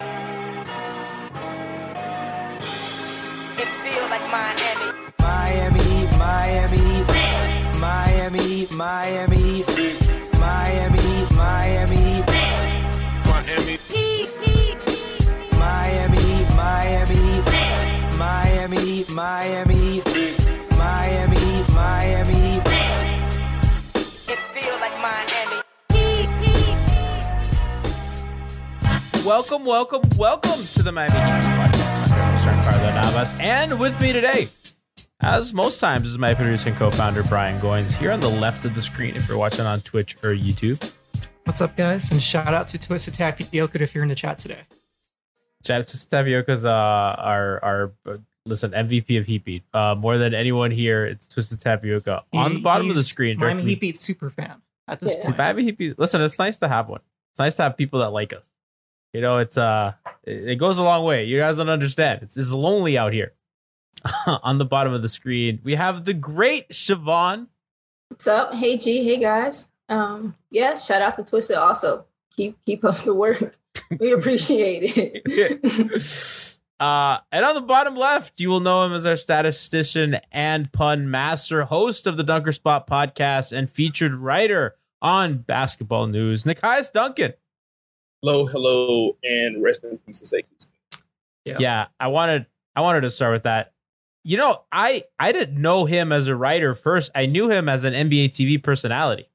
It feel like Miami. Miami Heat, Miami Heat, Miami Heat, Miami Miami Miami Miami Heat, Welcome, welcome, welcome to the Miami Heat podcast. I'm your host, Carlo Navas, and with me today, as most times, is my producer and co-founder Brian Goins. Here on the left of the screen, if you're watching on Twitch or YouTube. What's up, guys? And shout out to Twisted Tapioca if you're in the chat today. Shout out to Tapioca's uh, our our uh, listen MVP of Heat Beat. Uh, more than anyone here, it's Twisted Tapioca on the He- bottom of the he's screen. Miami directly- Heat Beat super fan at this point. Miami Heat Beat. Listen, it's nice to have one. It's nice to have people that like us. You know, it's uh, it, goes a long way. You guys don't understand. It's, it's lonely out here. on the bottom of the screen, we have the great Siobhan. What's up? Hey G, hey guys. Um, yeah, shout out to Twisted also. Keep keep up the work. We appreciate it. uh, and on the bottom left, you will know him as our statistician and pun master, host of the Dunker Spot podcast, and featured writer on basketball news, Nekias Duncan. Hello, hello, and rest in peace to Sekou. Yeah. yeah i wanted i wanted to start with that. You know i i didn't know him as a writer first. I knew him as an nba tv personality.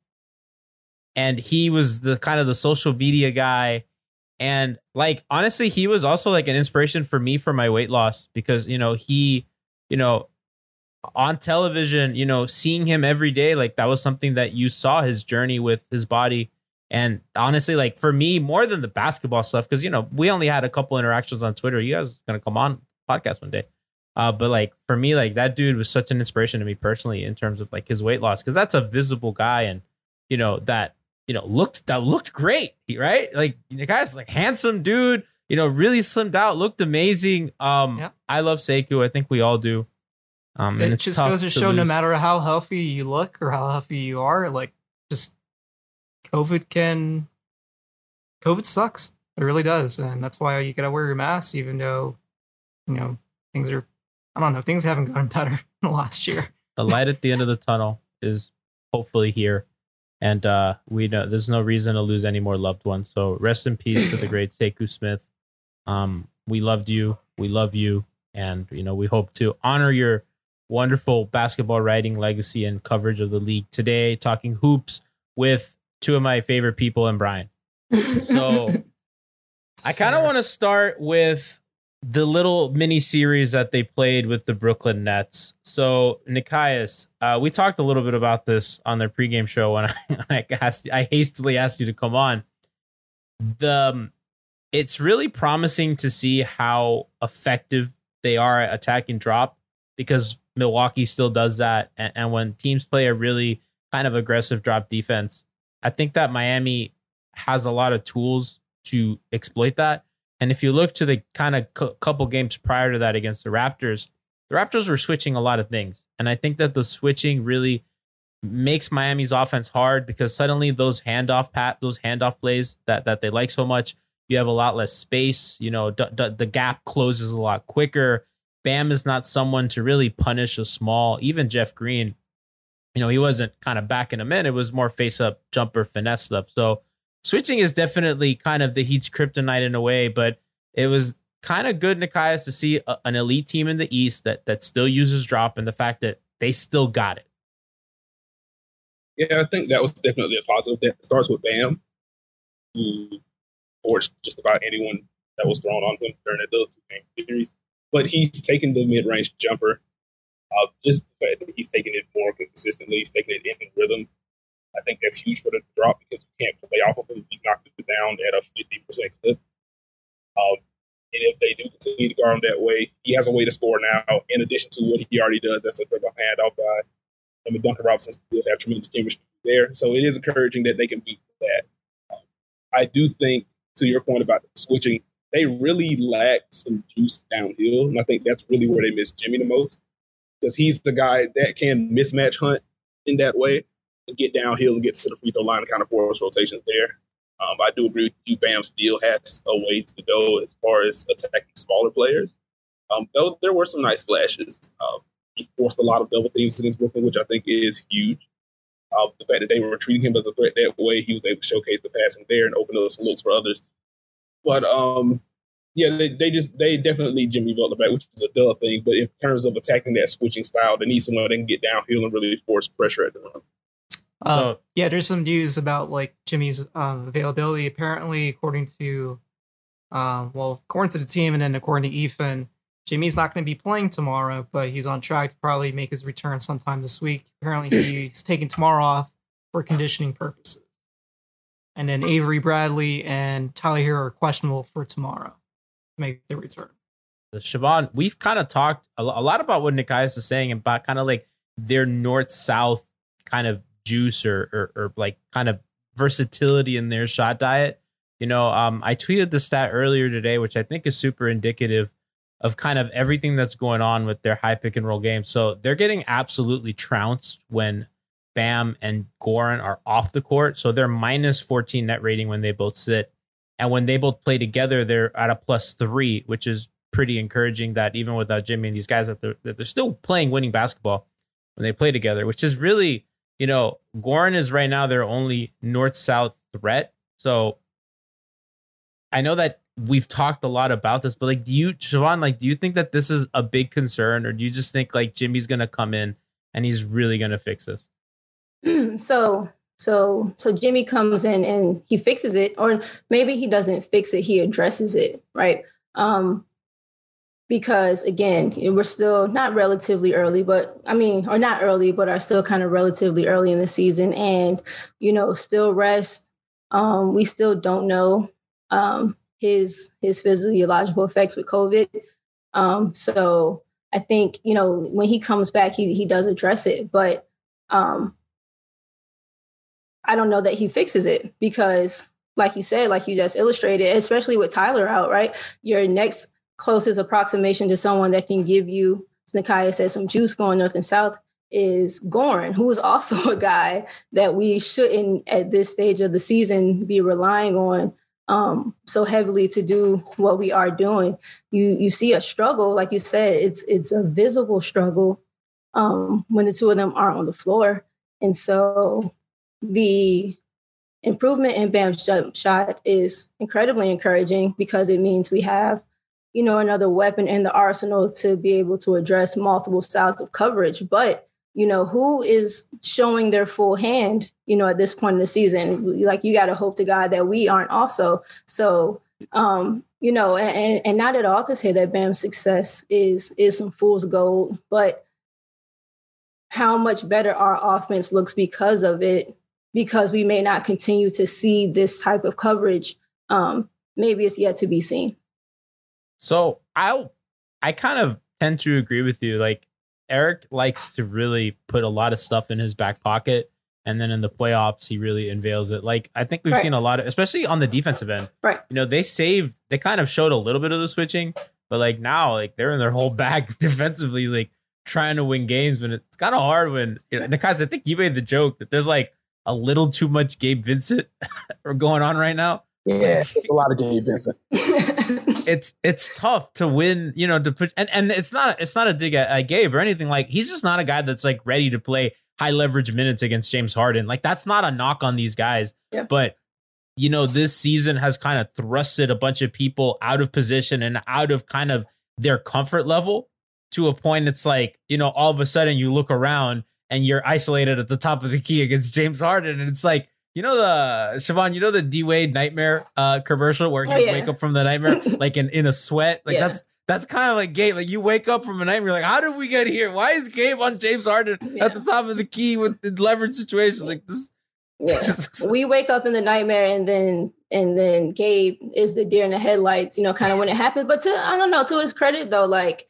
And he was the kind of the social media guy. And like honestly he was also like an inspiration for me for my weight loss because you know he you know on television you know seeing him every day like that was something that you saw his journey with his body and honestly, like for me, more than the basketball stuff, because you know we only had a couple interactions on Twitter. You guys gonna come on podcast one day, uh, but like for me, like that dude was such an inspiration to me personally in terms of like his weight loss, because that's a visible guy, and you know that you know looked that looked great, right? Like the guy's like handsome dude, you know, really slimmed out, looked amazing. Um, Yeah. I love Sekou. I think we all do. Um, and it it's just goes to show no matter how healthy you look or how healthy you are, like just COVID can COVID sucks. It really does. And that's why you gotta wear your mask, even though, you know, things are I don't know, things haven't gotten better in the last year. the light at the end of the tunnel is hopefully here and uh we know there's no reason to lose any more loved ones so rest in peace to the great Sekou Smith um we loved you we love you and you know we hope to honor your wonderful basketball writing legacy and coverage of the league today talking hoops with two of my favorite people and Brian so I kind of want to start with the little mini series that they played with the Brooklyn Nets. So Nekias, uh, we talked a little bit about this on their pregame show when I I, asked, I hastily asked you to come on. The um, it's really promising to see how effective they are at attacking drop because Milwaukee still does that, and, and when teams play a really kind of aggressive drop defense, I think that Miami has a lot of tools to exploit that. And if you look to the kind of cu- couple games prior to that against the Raptors, the Raptors were switching a lot of things. And I think that the switching really makes Miami's offense hard because suddenly those handoff pat those handoff plays that that they like so much, you have a lot less space. You know, d- d- the gap closes a lot quicker. Bam is not someone to really punish a small, even Jeff Green. You know, he wasn't kind of backing him in. It was more face up jumper finesse stuff. So switching is definitely kind of the Heat's kryptonite in a way, but it was kind of good, Nekias, to see a, an elite team in the East that that still uses drop and the fact that they still got it. Yeah, I think that was definitely a positive. That starts with Bam, who forced just about anyone that was thrown on him during the two game series. But he's taken the mid range jumper. Uh, just the fact that he's taking it more consistently, he's taking it in rhythm. I think that's huge for the drop because you can't play off of him. He's knocking it down at a 50% clip. Um, and if they do continue to guard him that way, he has a way to score now, in addition to what he already does. That's a dribble handoff by I mean, Duncan Robinson still have tremendous chemistry there. So it is encouraging that they can beat that. Um, I do think, to your point about switching, they really lack some juice downhill. And I think that's really where they miss Jimmy the most because he's the guy that can mismatch hunt in that way and get downhill and get to the free throw line and kind of force rotations there. Um, I do agree with you. Bam still has a ways to go as far as attacking smaller players. Um, though there were some nice flashes. Um, he forced a lot of double teams against Brooklyn, which I think is huge. Uh, the fact that they were treating him as a threat that way, he was able to showcase the passing there and open up looks for others. But um, yeah, they, they just they definitely need Jimmy Butler back, which is a dull thing. But in terms of attacking that switching style, they need someone that can get downhill and really force pressure at the rim. Uh, so, yeah, there's some news about like Jimmy's um, availability. Apparently, according to, uh, well, according to the team, and then according to Ethan, Jimmy's not going to be playing tomorrow, but he's on track to probably make his return sometime this week. Apparently, he's taking tomorrow off for conditioning purposes. And then Avery Bradley and Tyler Herro are questionable for tomorrow to make the return. Siobhan, we've kind of talked a lot about what Nekias is saying about kind of like their north south kind of juice or, or, or like kind of versatility in their shot diet. You know, um, I tweeted the stat earlier today, which I think is super indicative of kind of everything that's going on with their high pick and roll game. So they're getting absolutely trounced when Bam and Goran are off the court. So they're minus 14 net rating when they both sit. And when they both play together, they're at a plus three, which is pretty encouraging that even without Jimmy and these guys that they're, that they're still playing winning basketball when they play together, which is really, you know, Goran is right now their only north south threat. So I know that we've talked a lot about this, but like, do you, Siobhan, like, do you think that this is a big concern, or do you just think like Jimmy's gonna come in and he's really gonna fix this? so, so, so Jimmy comes in and he fixes it, or maybe he doesn't fix it; he addresses it, right? Um, because again, we're still not relatively early, but I mean, or not early, but are still kind of relatively early in the season, and you know, still rest. Um, we still don't know um, his his physiological effects with COVID. Um, so I think you know when he comes back, he he does address it, but um, I don't know that he fixes it because, like you said, like you just illustrated, especially with Tyler out, right? Your next closest approximation to someone that can give you, as Nekias said, some juice going north and south is Goran, who is also a guy that we shouldn't at this stage of the season be relying on um, so heavily to do what we are doing. You you see a struggle, like you said, it's it's a visible struggle um, when the two of them aren't on the floor, and so the improvement in Bam's jump shot is incredibly encouraging because it means we have you know another weapon in the arsenal to be able to address multiple styles of coverage, but you know, who is showing their full hand, you know, at this point in the season? Like, you got to hope to God that we aren't also. So, um, you know, and, and not at all to say that Bam's success is is some fool's gold, but how much better our offense looks because of it, because we may not continue to see this type of coverage. Um, maybe it's yet to be seen. So I I kind of tend to agree with you. Like Eric likes to really put a lot of stuff in his back pocket. And then in the playoffs, he really unveils it. Like I think we've Right. seen a lot of, especially on the defensive end. Right. You know, they saved, they kind of showed a little bit of the switching, but like now, like they're in their whole bag defensively, like trying to win games. When it's kind of hard when, you know, Nekias, I think you made the joke that there's like a little too much Gabe Vincent going on right now. Yeah, a lot of Gabe Vincent. it's it's tough to win, you know, to put and, and it's not it's not a dig at, at Gabe or anything like he's just not a guy that's like ready to play high leverage minutes against James Harden. Like that's not a knock on these guys. Yeah. But you know, this season has kind of thrusted a bunch of people out of position and out of kind of their comfort level to a point it's like, you know, all of a sudden you look around and you're isolated at the top of the key against James Harden. And it's like, you know the Siobhan, you know the D Wade nightmare uh commercial where you Oh, yeah. wake up from the nightmare like in, in a sweat. Like Yeah. that's that's kind of like Gabe. Like you wake up from a nightmare, like, how did we get here? Why is Gabe on James Harden Yeah. at the top of the key with the leverage situations? Like this yeah. we wake up in the nightmare and then and then Gabe is the deer in the headlights, you know, kind of when it happens. But to I don't know, to his credit though, like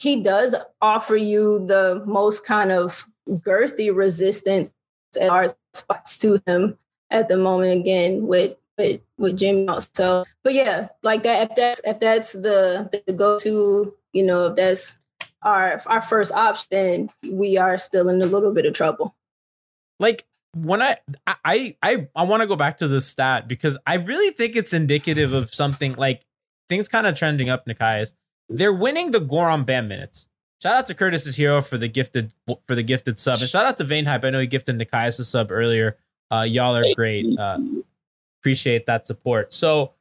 he does offer you the most kind of girthy resistance at our spots to him at the moment again with with with Jimmy out. So but yeah, like that if that's if that's the the go to, you know, if that's our our first option, we are still in a little bit of trouble. like when I I I I want to go back to this stat because I really think it's indicative of something like things kind of trending up, Nekias. They're winning the Goran Bam minutes. Shout out to Curtis's hero for the gifted for the gifted sub, and shout out to Vane Hype. I know he gifted Nekias a sub earlier. Uh, y'all are great. Uh, appreciate that support. So,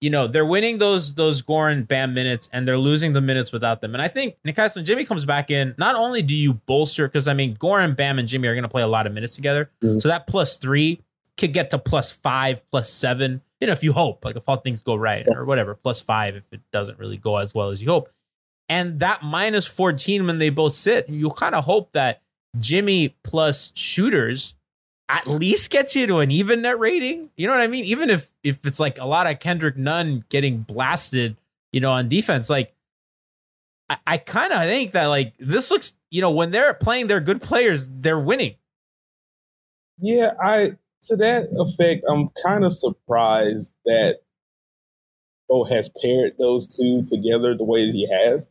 you know, they're winning those those Goran Bam minutes and they're losing the minutes without them. And I think Nekias, when Jimmy comes back in, not only do you bolster because I mean Goran, Bam, and Jimmy are going to play a lot of minutes together, Mhm. so that plus three could get to plus five, plus seven. You know, if you hope, like if all things go right or whatever, plus five if it doesn't really go as well as you hope. And that minus 14 when they both sit, you kind of hope that Jimmy plus shooters at least gets you to an even net rating. You know what I mean? Even if if it's like a lot of Kendrick Nunn getting blasted, you know, on defense, like I, I kind of think that like this looks, you know, when they're playing their good players, they're winning. Yeah, I to that effect, I'm kind of surprised that Spo has paired those two together the way that he has.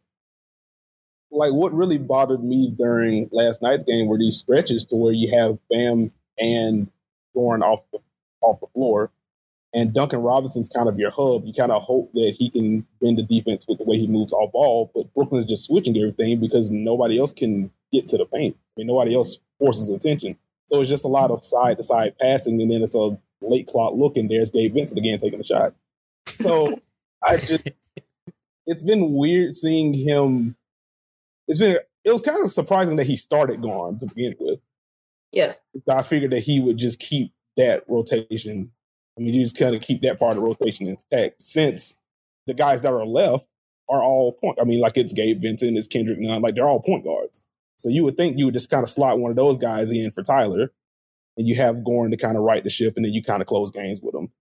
Like, what really bothered me during last night's game were these stretches to where you have Bam and Goran off the off the floor, and Duncan Robinson's kind of your hub. You kind of hope that he can bend the defense with the way he moves off ball, but Brooklyn's just switching everything because nobody else can get to the paint. I mean, nobody else forces attention. So it's just a lot of side to side passing, and then it's a late clock look, and there's Gabe Vincent again taking a shot. So I just, it's been weird seeing him. It's been, it was kind of surprising that he started gone to begin with. Yes. I figured that he would just keep that rotation. I mean, you just kind of keep that part of the rotation intact since the guys that are left are all point. I mean, like it's Gabe Vincent, it's Kendrick Nunn, like they're all point guards. So you would think you would just kind of slot one of those guys in for Tyler, and you have Goran to kind of right the ship, and then you kind of close games with him.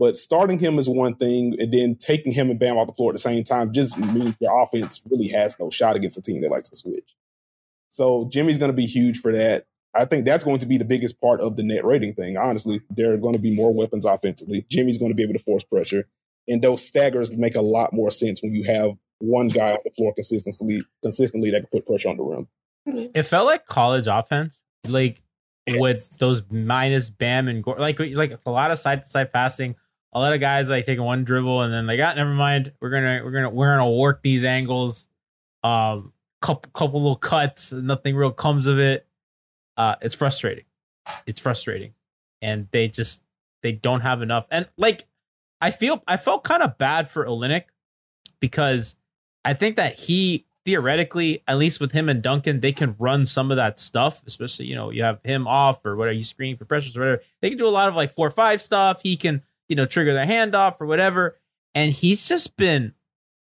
But starting him is one thing, and then taking him and Bam off the floor at the same time just means your offense really has no shot against a team that likes to switch. So Jimmy's going to be huge for that. I think that's going to be the biggest part of the net rating thing. Honestly, there are going to be more weapons offensively. Jimmy's going to be able to force pressure, and those staggers make a lot more sense when you have one guy on the floor consistently, consistently that can put pressure on the rim. Mm-hmm. It felt like college offense, like with those minus Bam and Gor- like like it's a lot of side to side passing. A lot of guys like taking one dribble and then like, ah, never mind. We're gonna we're gonna we're gonna work these angles. Um, couple couple little cuts, nothing real comes of it. Uh, it's frustrating. It's frustrating, and they just they don't have enough. And like, I feel I felt kind of bad for Olynyk because I think that he theoretically, at least with him and Duncan, they can run some of that stuff. Especially, you know, you have him off or whatever, he's screening for pressures or whatever. They can do a lot of like four five stuff. He can, you know, trigger their handoff or whatever. and he's just been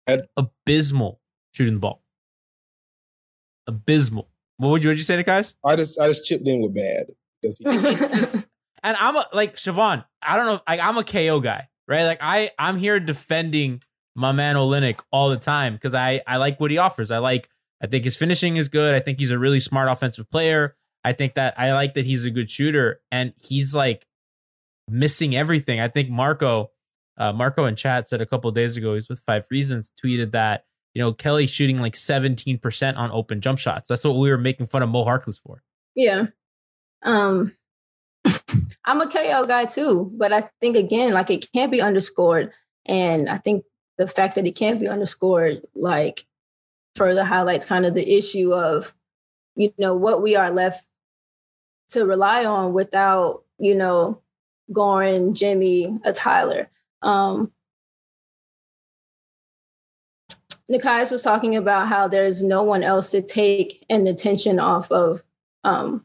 Ed- abysmal shooting the ball. Abysmal. What would you, what would you say to guys? I just I just chipped in with bad because he, just, and I'm a, like Siobhan. I don't know. Like I'm a KO guy, right? Like I I'm here defending my man Olynyk all the time because I I like what he offers. I like I think his finishing is good. I think he's a really smart offensive player. I think that I like that he's a good shooter, and he's like missing everything. I think Marco, uh, Marco in chat said a couple days ago, he's with Five Reasons, tweeted that you know Kelly shooting like 17% on open jump shots. That's what we were making fun of Mo Harkless for. Yeah. Um I'm a KO guy too, but I think again, like it can't be underscored. And I think the fact that it can't be underscored, like further highlights kind of the issue of, you know, what we are left to rely on without, you know, Goran, Jimmy, a Tyler. Um Nekias was talking about how there's no one else to take an attention off of um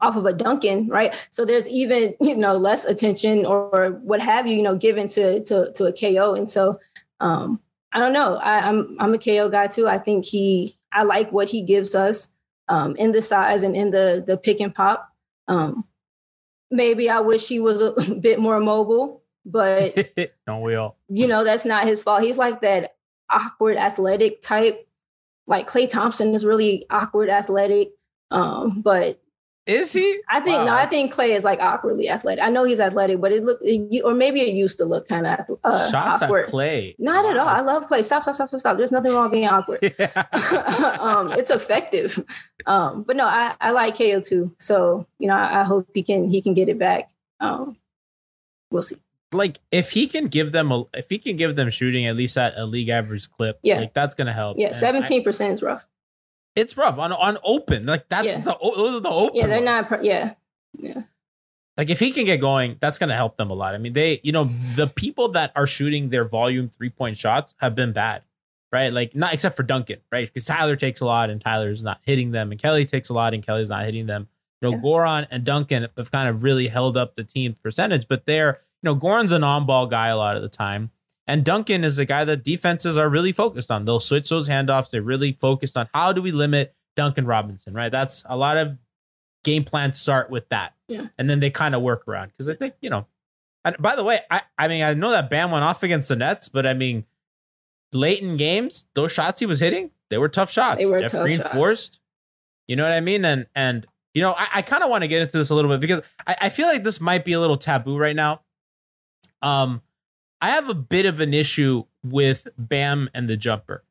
off of a Duncan, right? So there's even you know less attention or what have you, you know, given to to to a KO, and so um, I don't know. I, I'm I'm a KO guy too. I think he I like what he gives us um, in the size and in the the pick and pop. Um, maybe I wish he was a bit more mobile, but Don't we all? you know that's not his fault. He's like that awkward athletic type. Like Klay Thompson is really awkward athletic, um, but Is he? I think no, I think Klay is like awkwardly athletic. I know he's athletic, but it look it, or maybe it used to look kind of uh, Shots awkward. at Klay. Not at all. I love Klay. Stop, stop, stop, stop, stop. There's nothing wrong with being awkward. Um, it's effective. Um, but no, I, I like KO too. So you know, I, I hope he can he can get it back. Um, we'll see. like if he can give them a if he can give them shooting at least at a league average clip, Yeah. like that's gonna help. Yeah, seventeen percent is rough. It's rough on on open. Like that's Yeah. the those are the open. Yeah, they're ones. not. Per- yeah, yeah. like if he can get going, that's gonna help them a lot. I mean, they you know the people that are shooting their volume three point shots have been bad, right? Like not except for Duncan, right? Because Tyler takes a lot and Tyler's not hitting them, and Kelly takes a lot and Kelly's not hitting them. You know, Yeah. Goran and Duncan have kind of really held up the team percentage, but they're you know Goran's an on ball guy a lot of the time. And Duncan is a guy that defenses are really focused on. They'll switch those handoffs. They're really focused on how do we limit Duncan Robinson, right? That's a lot of game plans start with that. Yeah. And then they kind of work around. Because I think, you know, and by the way, I, I mean, I know that Bam went off against the Nets, but I mean, late in games, those shots he was hitting, they were tough shots. They were Jeff tough Green shots. forced. You know what I mean? And, and, you know, I, I kind of want to get into this a little bit because I, I feel like this might be a little taboo right now. Um, I have a bit of an issue with Bam and the jumper.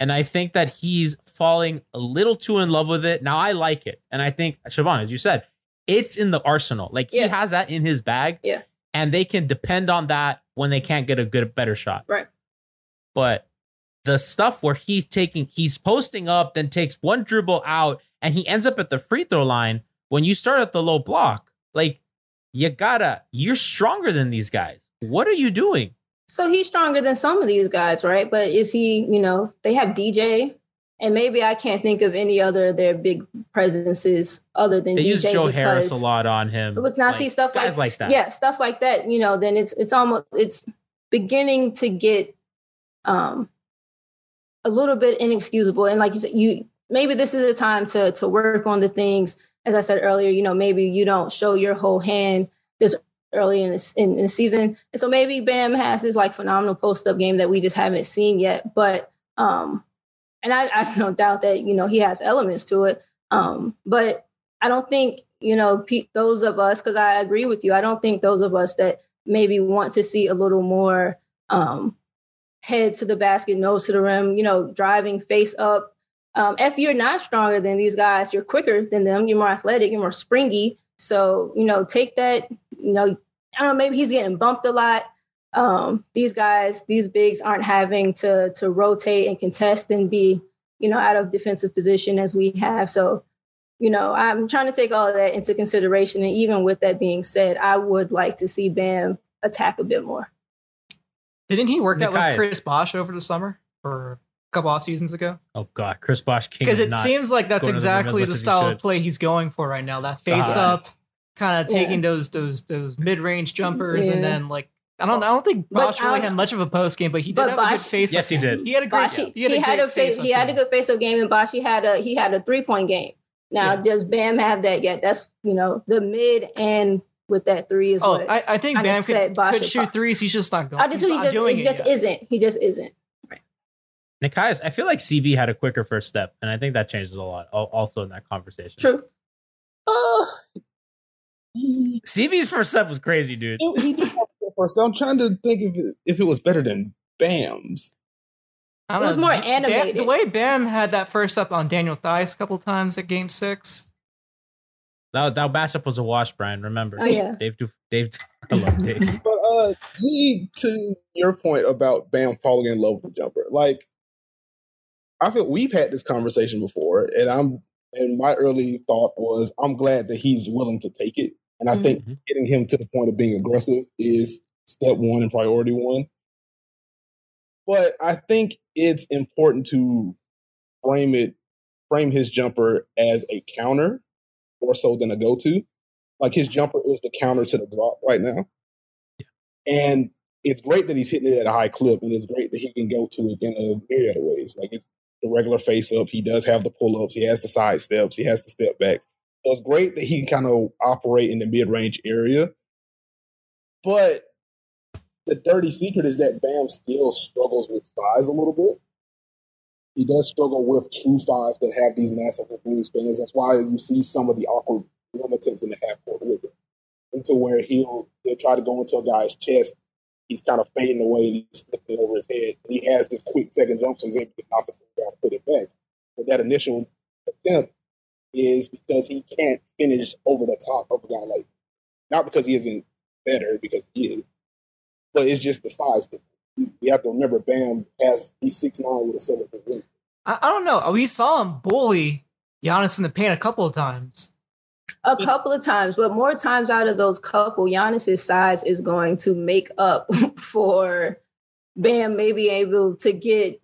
And I think that he's falling a little too in love with it. Now I like it. And I think, Siobhan, as you said, it's in the arsenal. Like he has that in his bag. Yeah. And they can depend on that when they can't get a good better shot. Right. But the stuff where he's taking he's posting up, then takes one dribble out, and he ends up at the free throw line when you start at the low block, like you gotta, you're stronger than these guys. What are you doing? So he's stronger than some of these guys, right? But is he? You know, they have DJ, and maybe I can't think of any other of their big presences other than They DJ use Joe Harris a lot on him. But now Like, see stuff like, like that. yeah, stuff like that. You know, then it's it's almost it's beginning to get um a little bit inexcusable. And like you said, you maybe this is the time to to work on the things. As I said earlier, you know, maybe you don't show your whole hand this early in the, in, in the season, and so maybe Bam has this like phenomenal post up game that we just haven't seen yet. But um, and I, I don't doubt that you know he has elements to it. Um, but I don't think you know pe- those of us because I agree with you. I don't think those of us that maybe want to see a little more um, head to the basket, nose to the rim, you know, driving face up. Um, if you're not stronger than these guys, you're quicker than them. You're more athletic. You're more springy. So you know, take that. You know, I don't know. Maybe he's getting bumped a lot. Um, these guys, these bigs aren't having to to rotate and contest and be, you know, out of defensive position as we have. So you know, I'm trying to take all of that into consideration. And even with that being said, I would like to see Bam attack a bit more. Didn't he work out with Chris Bosh over the summer or a couple off seasons ago? Oh God, Chris Bosh King. Because it not- seems like that's going to the exactly the style of play he's going for right now. That face Uh-huh. up, kind of Yeah. taking those those those mid range jumpers Yeah. and then like I don't. I don't think But Bosh really I- had much of a post game, but he did but have a good face. Yes, he did. He had a great. Bosh, he, he had a, he had great a face, he had a good face of game, and Bosh he had a he had a three point game. Now Yeah. does Bam have that yet? That's you know the mid and with that three is Oh, what I, I think kinda Bam set could, could shoot threes. He's just not going. I just he's he not just doing he just yet. isn't. He just isn't. Nekias, I feel like CB had a quicker first step, and I think that changes a lot. Also in that conversation, True. Uh, he, CB's first step was crazy, dude. he did have to go first. I'm trying to think if it, if it was better than Bam's. I It was know. more Bam- animated. the way Bam had that first up on Daniel Theis a couple times at Game Six. That that matchup was a wash, Brian. Remember, Oh, yeah. Dave. Du- Dave. I love Dave. But uh, G, to your point about Bam falling in love with the jumper, like I feel we've had this conversation before, and I'm and my early thought was I'm glad that he's willing to take it, and I think Mhm. getting him to the point of being aggressive is step one and priority one. But I think it's important to frame it, frame his jumper as a counter more so than a go to. Like his jumper is the counter to the drop right now. And it's great that he's hitting it at a high clip, and it's great that he can go to it in a myriad of ways. Like it's the regular face up, he does have the pull ups, he has the side steps, he has the step backs. So it's great that he can kind of operate in the mid range area. But the dirty secret is that Bam still struggles with size a little bit. He does struggle with true fives that have these massive wingspans. That's why you see some of the awkward rim attempts in the half court with him. Into where he'll he'll try to go into a guy's chest. He's kind of fading away and he's flipping it over his head. And he has this quick second jump, so he's able to knock it down and put it back. But that initial attempt is because he can't finish over the top of a guy like not because he isn't better, because he is, but it's just the size difference. You you have to remember Bam has he's six nine with a seven foot wing. I, I don't know. We saw him bully Giannis in the paint a couple of times. A couple of times, but more times out of those couple, Giannis's size is going to make up for Bam maybe able to get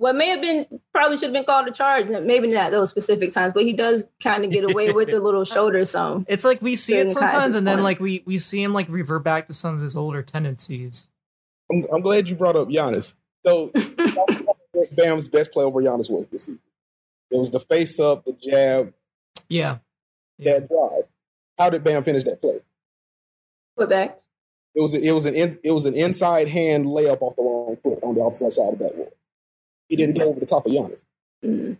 what may have been probably should have been called a charge, maybe not those specific times, but he does kind of get away with the little shoulder some. It's like we see it During Kai's sometimes, and then point. like we we see him like revert back to some of his older tendencies. I'm, I'm glad you brought up Giannis. So Bam's best play over Giannis was this season. It was the face up, the jab, Yeah, yeah. that drive. How did Bam finish that play? Putbacks. It was a, it was an in, it was an inside hand layup off the wrong foot on the opposite side of the backboard. He didn't go over the top of Giannis. Mhm.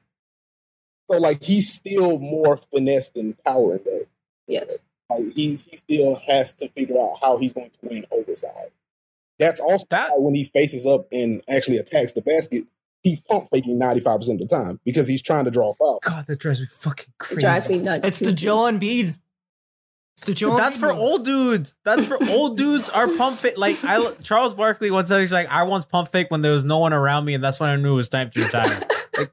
So like he's still more finesse than power in that. Yes. Like he's he still has to figure out how he's going to win overside. That's also That- when he faces up and actually attacks the basket, he's pump faking ninety five percent of the time because he's trying to draw a foul. God, that drives me fucking crazy. It crazy. drives me nuts. It's too. the Joel Embiid. It's the that's for old dudes. That's for old dudes. Our pump fake, like I, Charles Barkley once said, he's like, I once pump fake when there was no one around me, and that's when I knew it was time to retire. like,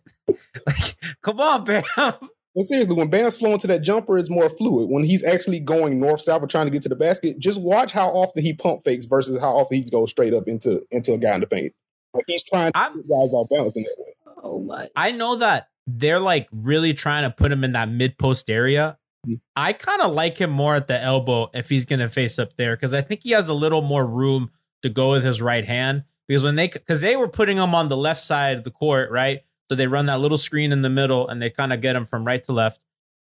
like, come on, Bam. But seriously, when Bam's flowing to that jumper, it's more fluid. When he's actually going north south or trying to get to the basket, just watch how often he pump fakes versus how often he goes straight up into into a guy in the paint. Like he's trying to I'm- get guys off balance in that way. Oh my. I know that they're like really trying to put him in that mid post area. I kind of like him more at the elbow if he's going to face up there because I think he has a little more room to go with his right hand. Because when they, because they were putting him on the left side of the court, right? So they run that little screen in the middle and they kind of get him from right to left.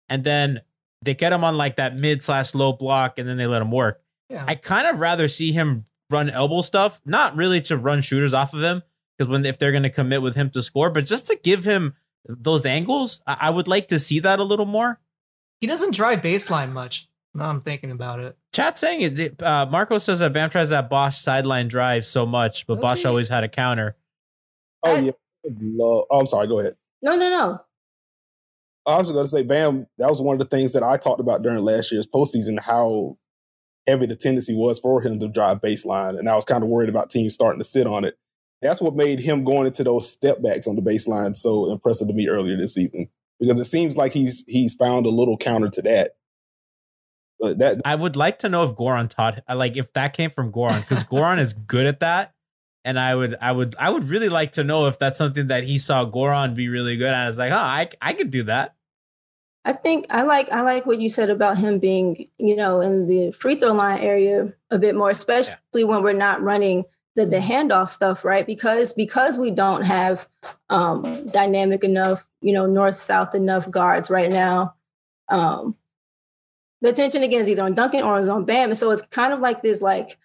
And then they get him on like that mid slash low block and then they let him work. Yeah. I kind of rather see him run elbow stuff, not really to run shooters off of him, because when if they're going to commit with him to score, but just to give him those angles, I, I would like to see that a little more. He doesn't drive baseline much. Now I'm thinking about it. Chat saying it. Uh, Marco says that Bam tries that Bosh sideline drive so much, but Does Bosh he? always had a counter. Oh I- yeah, love. Oh, I'm sorry. Go ahead. No, no, no. I was going to say, Bam. That was one of the things that I talked about during last year's postseason. How heavy the tendency was for him to drive baseline, and I was kind of worried about teams starting to sit on it. That's what made him going into those step backs on the baseline so impressive to me earlier this season because it seems like he's he's found a little counter to that. But that I would like to know if Goran taught, uh, like, if that came from Goran, because Goran is good at that. And I would, I would, I would really like to know if that's something that he saw Goran be really good at. I was like, oh, I, I could do that. I think I like I like what you said about him being, you know, in the free throw line area a bit more, especially yeah. when we're not running the the handoff stuff, right? Because because we don't have um, dynamic enough, you know, north south enough guards right now. Um, the attention again is either on Duncan or on Bam, and so it's kind of like this like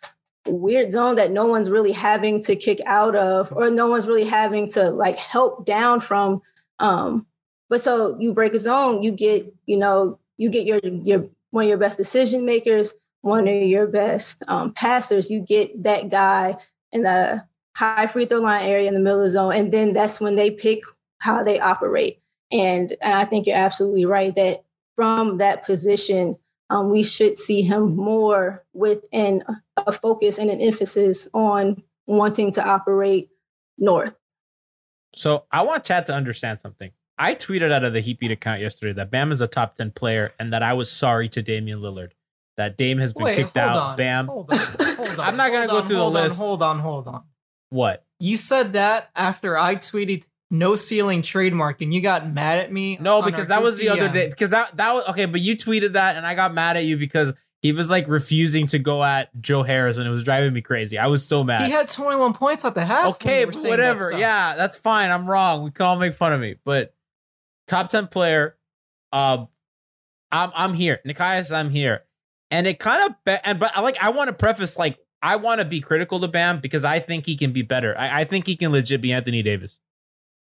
weird zone that no one's really having to kick out of, or no one's really having to like help down from. Um, but so you break a zone, you get, you know, you get your your one of your best decision makers, one of your best um, passers. You get that guy in the high free throw line area in the middle of the zone, and then that's when they pick how they operate. And and I think you're absolutely right that from that position, um, we should see him more with an, a focus and an emphasis on wanting to operate north. So I want Chad to understand something. I tweeted out of the Heat Beat account yesterday that Bam is a top 10 player and that I was sorry to Damian Lillard. That Dame has been Wait, kicked out. On, Bam. Hold on, hold on, I'm not going to go through the list. Hold on, hold on. What? You said that after I tweeted no ceiling trademark and you got mad at me. No, because that was the DM. other day. Because that, that was okay, but you tweeted that and I got mad at you because he was like refusing to go at Joe Harris and it was driving me crazy. I was so mad. He had 21 points at the half. Okay, whatever. That yeah, that's fine. I'm wrong. We can all make fun of me. But top 10 player. Um, I'm I'm here. Nekias, I'm here. And it kind of be- and but like I want to preface like I want to be critical to Bam because I think he can be better. I, I think he can legit be Anthony Davis.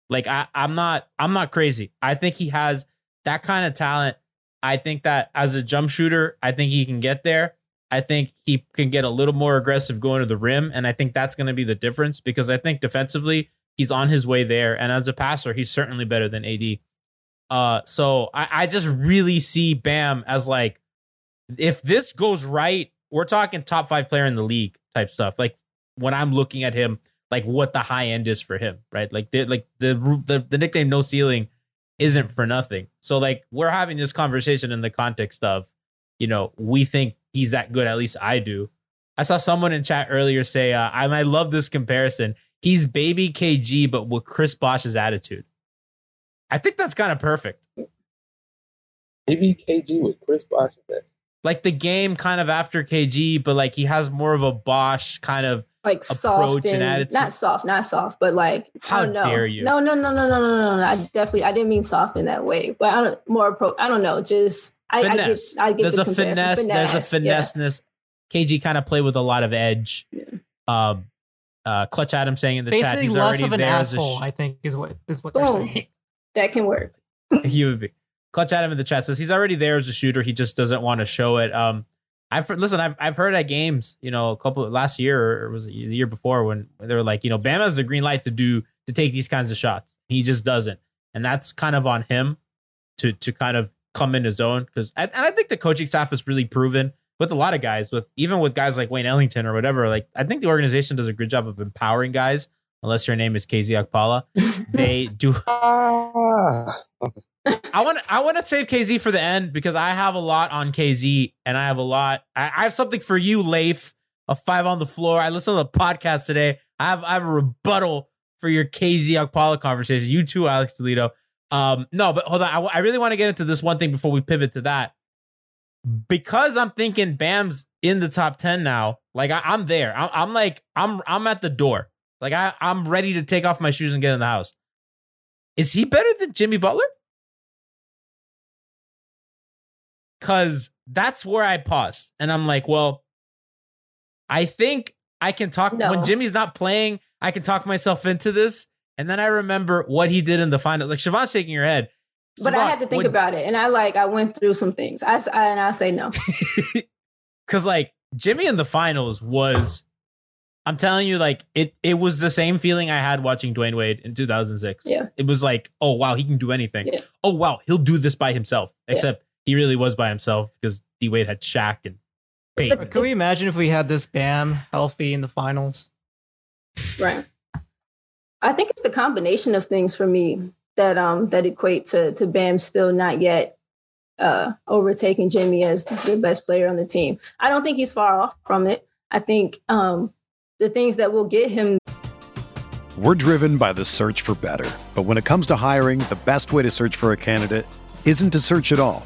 Like I, I'm not I'm not crazy. I think he has that kind of talent. I think that as a jump shooter, I think he can get there. I think he can get a little more aggressive going to the rim. And I think that's going to be the difference because I think defensively, he's on his way there. And as a passer, he's certainly better than AD. Uh, so I, I just really see Bam as like, if this goes right, we're talking top five player in the league type stuff. Like when I'm looking at him, like what the high end is for him, right? Like the like the the, the nickname no ceiling isn't for nothing. So like we're having this conversation in the context of, you know, we think he's that good. At least I do. I saw someone in chat earlier say, uh, and I love this comparison. He's baby KG, but with Chris Bosh's attitude. I think that's kind of perfect. Maybe KG with Chris Bosh. Like the game kind of after KG, but like he has more of a Bosh kind of like soft and, and not soft, not soft, but like how dare you? No, no, no, no, no, no, no, no. I definitely I didn't mean soft in that way, but I don't more pro. I don't know. Just I, finesse. I get I get there's the a finesse, finesse, There's a finesseness. Yeah. KG kind of play with a lot of edge. Yeah. Um, uh, Clutch Adam saying in the Basically chat, he's less already of an there asshole. Sh- I think is what is what they're saying. that can work. he would be. Clutch Adam in the chat says he's already there as a shooter. He just doesn't want to show it. Um, I've listen. I've I've heard at games, you know, a couple last year or was it the year before when they were like, you know, Bam has the green light to do to take these kinds of shots. He just doesn't, and that's kind of on him to to kind of come in his own because and I think the coaching staff has really proven with a lot of guys, with even with guys like Wayne Ellington or whatever. Like I think the organization does a good job of empowering guys. Unless your name is KZ Okpala, they do. I want I want to save KZ for the end because I have a lot on KZ and I have a lot. I, I have something for you, Leif. A five on the floor. I listened to the podcast today. I have I have a rebuttal for your KZ Okpala conversation. You too, Alex Toledo. Um, no, but hold on. I, I really want to get into this one thing before we pivot to that because I'm thinking Bam's in the top ten now. Like I, am there. I, I'm like I'm I'm at the door. Like I I'm ready to take off my shoes and get in the house. Is he better than Jimmy Butler? Cause that's where I pause. And I'm like, well, I think I can talk no. when Jimmy's not playing, I can talk myself into this. And then I remember what he did in the final. Like Siobhan's shaking your head. But Siobhan, I had to think when, about it. And I like, I went through some things. I, I and I say no. Cause like Jimmy in the finals was, I'm telling you, like it, it was the same feeling I had watching Dwyane Wade in 2006. Yeah. It was like, oh, wow, he can do anything. Yeah. Oh, wow, he'll do this by himself. Except he really was by himself because D Wade had Shaq and Payton. Can we imagine if we had this Bam healthy in the finals? Right. I think it's the combination of things for me that um that equate to to Bam still not yet uh overtaking Jimmy as the best player on the team. I don't think he's far off from it. I think um the things that will get him We're driven by the search for better. But when it comes to hiring, the best way to search for a candidate isn't to search at all.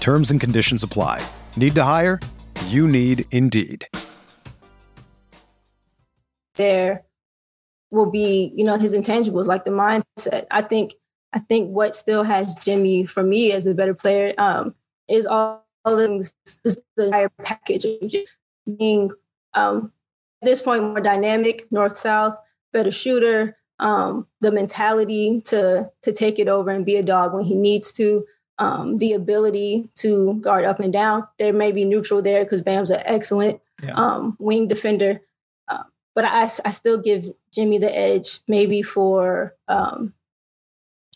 Terms and conditions apply. Need to hire? You need Indeed. there will be, you know, his intangibles like the mindset. I think I think what still has Jimmy for me as a better player um, is all, all the things, the entire package of being um, at this point more dynamic, north south, better shooter, um, the mentality to to take it over and be a dog when he needs to. Um, the ability to guard up and down. There may be neutral there because Bam's an excellent Yeah. um, wing defender but I, I still give Jimmy the edge, maybe for um,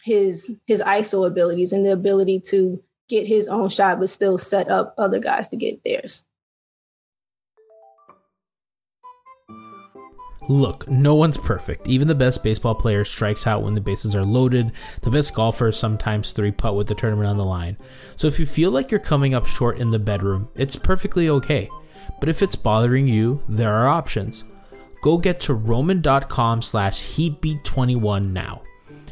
his his ISO abilities and the ability to get his own shot, but still set up other guys to get theirs. Look, no one's perfect. Even the best baseball player strikes out when the bases are loaded. The best golfers sometimes three putt with the tournament on the line. So if you feel like you're coming up short in the bedroom, it's perfectly okay. But if it's bothering you, there are options. Go get to roman.com slash heatbeat21 now.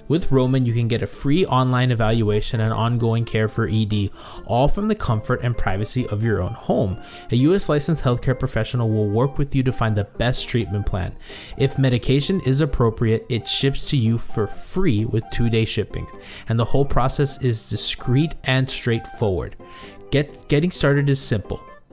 With Roman, you can get a free online evaluation and ongoing care for ED, all from the comfort and privacy of your own home. A US licensed healthcare professional will work with you to find the best treatment plan. If medication is appropriate, it ships to you for free with two day shipping, and the whole process is discreet and straightforward. Get getting started is simple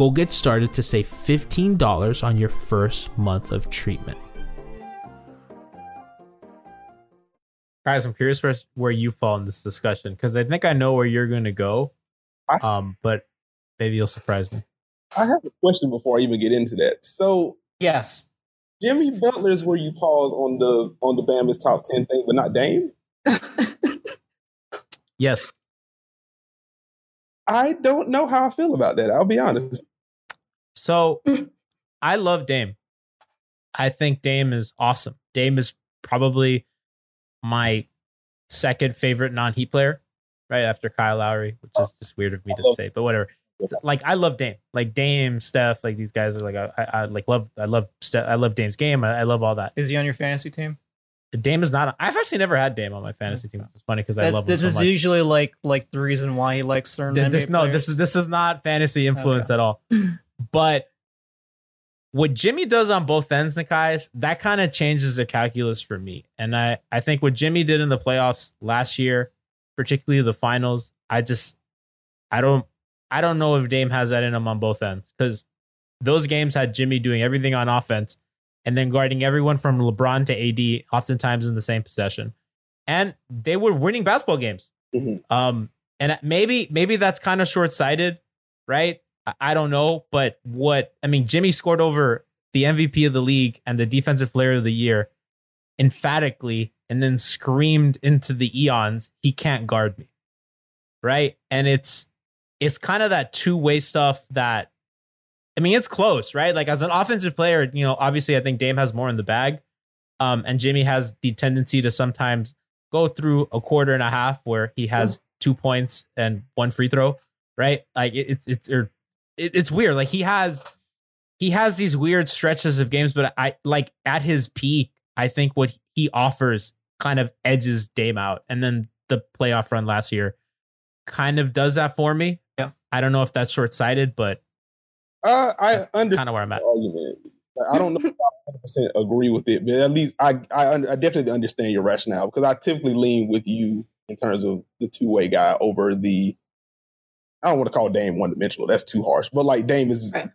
Go get started to save $15 on your first month of treatment. Guys, I'm curious where, where you fall in this discussion because I think I know where you're going to go, um, but maybe you'll surprise me. I have a question before I even get into that. So Yes. Jimmy Butler's where you pause on the on the Bama's top ten thing, but not Dame. Yes. I don't know how I feel about that. I'll be honest. So mm. I love Dame. I think Dame is awesome. Dame is probably my second favorite non Heat player, right after Kyle Lowry, which is just weird of me to say, but whatever. It's- Like I love Dame, like Dame, Steph, like these guys are like I, I, I like love I love Steph, I love Dame's game. I, I love all that. Is he on your fantasy team? Dame is not. I've actually never had Dame on my fantasy team. It's funny because I That- love him this so is much. usually like like the reason why he likes certain Th- NBA this, no, players. this is this is not fantasy influence Okay. at all. But what Jimmy does on both ends, Nekias, that kind of changes the calculus for me. And I, I think what Jimmy did in the playoffs last year, particularly the finals, I just I don't I don't know if Dame has that in him on both ends because those games had Jimmy doing everything on offense and then guarding everyone from LeBron to AD, oftentimes in the same possession, and they were winning basketball games. Mhm. Um, and maybe maybe that's kind of short sighted, right? I, don't know, but what I mean, Jimmy scored over the MVP of the league and the Defensive Player of the Year emphatically, and then screamed into the eons, "He can't guard me," right? And it's it's kind of that two way stuff that I mean, it's close, right? Like as an offensive player, you know, obviously I think Dame has more in the bag. Um, and Jimmy has the tendency to sometimes go through a quarter and a half where he has two points and one free throw, right? Like it, it's it's or it, it's weird. Like he has he has these weird stretches of games, but I like at his peak, I think what he offers kind of edges Dame out. And then the playoff run last year kind of does that for me. Yeah. I don't know if that's short sighted, but Uh, I that's understand kind of where I'm at. the argument. I don't know if I 100 agree with it, but at least I I, un- I definitely understand your rationale because I typically lean with you in terms of the two way guy over the. I don't want to call Dame one dimensional. That's too harsh. But like Dame is Right.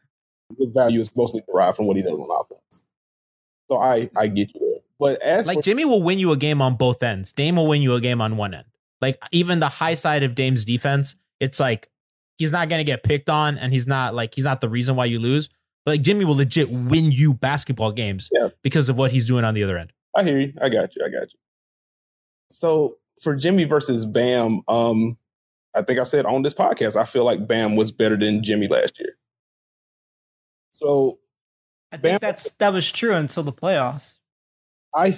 his value is mostly derived from what he does on offense. So I I get you there. But as Like for, Jimmy will win you a game on both ends. Dame will win you a game on one end. Like even the high side of Dame's defense, it's like he's not gonna get picked on, and he's not like he's not the reason why you lose. But like Jimmy will legit win you basketball games Yeah. because of what he's doing on the other end. I hear you. I got you. I got you. So for Jimmy versus Bam, um, I think I've said on this podcast, I feel like Bam was better than Jimmy last year. So I think Bam- that's that was true until the playoffs. I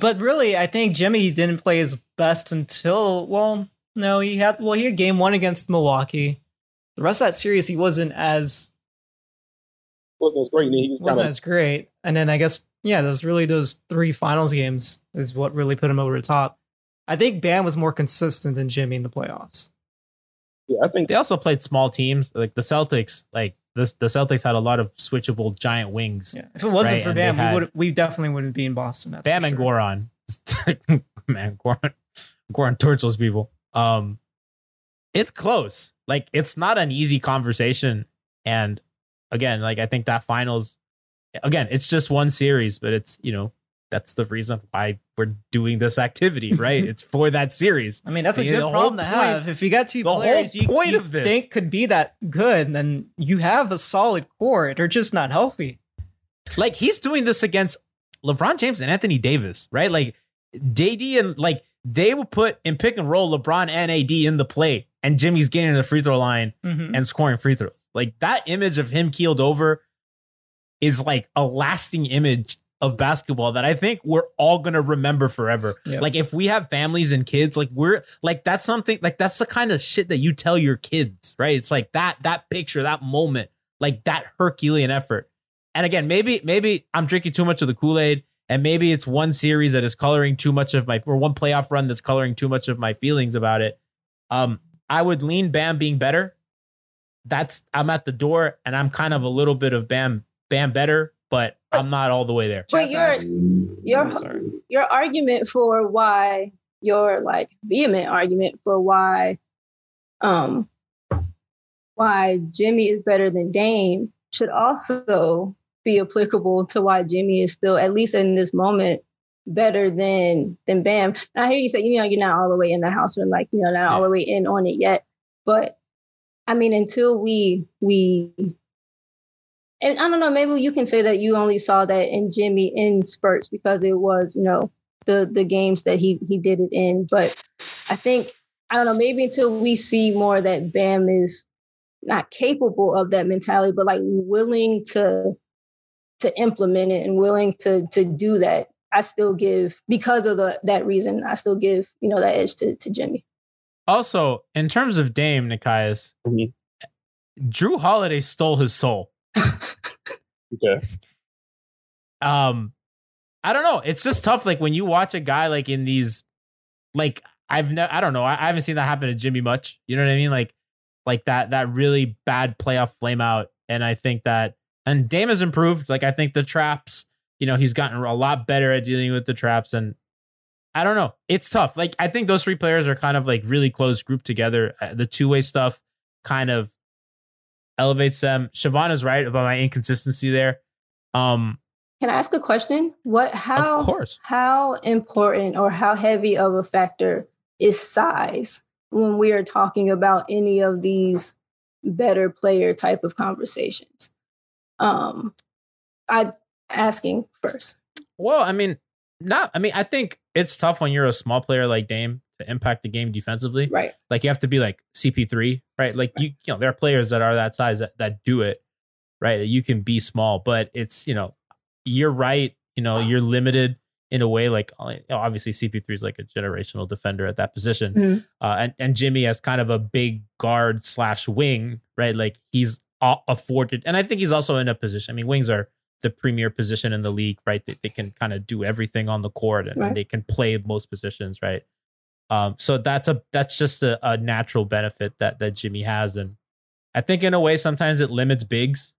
But really, I think Jimmy didn't play his best until well, no, he had well, he had game one against Milwaukee. The rest of that series, he wasn't as wasn't as great. And he was wasn't of as great. And then I guess yeah, those really those three finals games is what really put him over the top. I think Bam was more consistent than Jimmy in the playoffs. yeah, I think They also played small teams, like the Celtics. Like the the Celtics had a lot of switchable giant wings. Yeah, if it wasn't Right, for Bam, had- we would we definitely wouldn't be in Boston. That's Bam for and sure. Goran, man, Goran, Goran torch those people. Um, it's close. Like it's not an easy conversation. And again, like I think that finals, again, it's just one series, but it's you know that's the reason why we're doing this activity, right? it's for that series. I mean, that's a good problem to point- have. If you got two the whole players you, point you of this- think could be that good, then you have a solid core. They're just not healthy. Like he's doing this against LeBron James and Anthony Davis, right? Like JD and like they will put in pick and roll LeBron and AD in the play, and Jimmy's getting to the free throw line Mhm. and scoring free throws. Like that image of him keeled over is like a lasting image of basketball that I think we're all gonna remember forever. Yeah. Like if we have families and kids, like we're like that's something like that's the kind of shit that you tell your kids, right? It's like that that picture, that moment, like that Herculean effort. And again, maybe maybe I'm drinking too much of the Kool Aid, and maybe it's one series that is coloring too much of my or one playoff run that's coloring too much of my feelings about it. Um, I would lean Bam being better. That's I'm at the door, and I'm kind of a little bit of Bam Bam better, but I'm not all the way there. But Chaz your your your argument for why your like vehement argument for why um why Jimmy is better than Dame should also be applicable to why Jimmy is still at least in this moment better than than Bam. And I hear you say you know you're not all the way in the house or like you know not all the way in on it yet, but I mean until we we and I don't know, maybe you can say that you only saw that in Jimmy in spurts because it was, you know, the the games that he he did it in. But I think I don't know, maybe until we see more that Bam is not capable of that mentality, but like willing to to implement it and willing to to do that. I still give because of the that reason. I still give you know that edge to to Jimmy. Also, in terms of Dame Nekias, Mhm. Drew Holiday stole his soul. Okay. um i don't know. It's just tough like when you watch a guy like in these like i've never i don't know. I, I haven't seen that happen to jimmy much. You know what i mean? Like like that that really bad playoff flameout. and i think that and dame has improved. Like i think the traps you know he's gotten a lot better at dealing with the traps. And i don't know. It's tough. Like i think those three players are kind of like really close grouped together. Uh, the two-way stuff kind of elevates them Siobhan is right about my inconsistency there um Can I ask a question? What how of course how important or how heavy of a factor is size when we are talking about any of these better player type of conversations? Um, I asking first. Well, I mean, not. I mean, I think it's tough when you're a small player like Dame to impact the game defensively. Right. Like you have to be like CP3, right? Like you, you know, there are players that are that size that, that do it, right? That you can be small, but it's you know, you're right. You know, you're limited in a way. Like obviously, CP3 is like a generational defender at that position, Mhm. uh, and and Jimmy as kind of a big guard slash wing, right? Like he's afforded, and I think he's also in a position. I mean, wings are the premier position in the league, right? They, they can kind of do everything on the court and, Right. and they can play most positions, right? Um, so that's a that's just a, a natural benefit that that Jimmy has, and I think in a way sometimes it limits bigs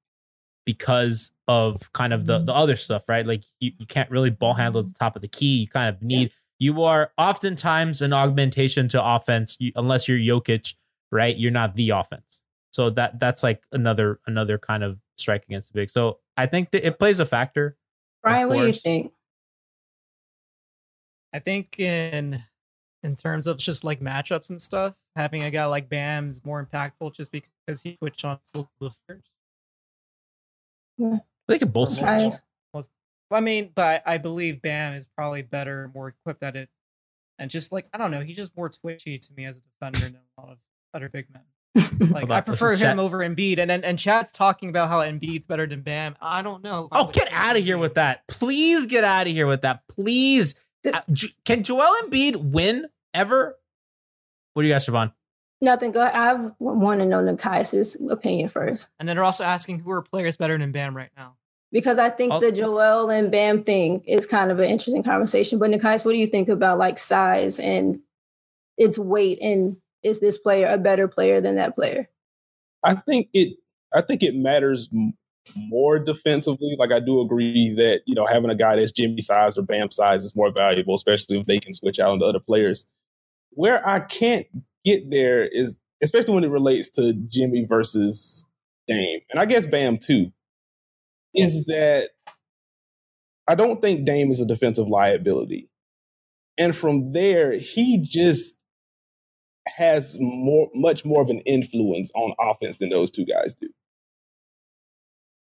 because of kind of the the other stuff, right? Like you, you can't really ball handle at the top of the key. You kind of need you are oftentimes an augmentation to offense you, unless you're Jokic, right? You're not the offense. So that that's like another another kind of strike against the big. So I think that it plays a factor. Brian, what do you think? I think in in terms of just like matchups and stuff, having a guy like Bam is more impactful just because he switched on to the first. They could both Or switch. Guys, I mean, but I believe Bam is probably better, more equipped at it, and just like I don't know, he's just more twitchy to me as a defender than a lot of other big men. Like I prefer him Chat- over Embiid, and and and Chad's talking about how Embiid's better than Bam. I don't know. Oh, get out of here with that. Please get out of here with that. Please. Th- Uh, J- Can Joel Embiid win ever? What do you got, Siobhan? Nothing. Go. I want to know Nekias's opinion first And then they're also asking who are players better than Bam right now. because I think Also- the Joel and Bam thing is kind of an interesting conversation. But Nekias, what do you think about like size and its weight? And is this player a better player than that player? I think it. I think it matters m- more defensively. Like I do agree that you know having a guy that's Jimmy size or Bam size is more valuable, especially if they can switch out onto other players. Where I can't get there is especially when it relates to Jimmy versus Dame, and I guess Bam too. Is that I don't think Dame is a defensive liability, and from there he just has more, much more of an influence on offense than those two guys do.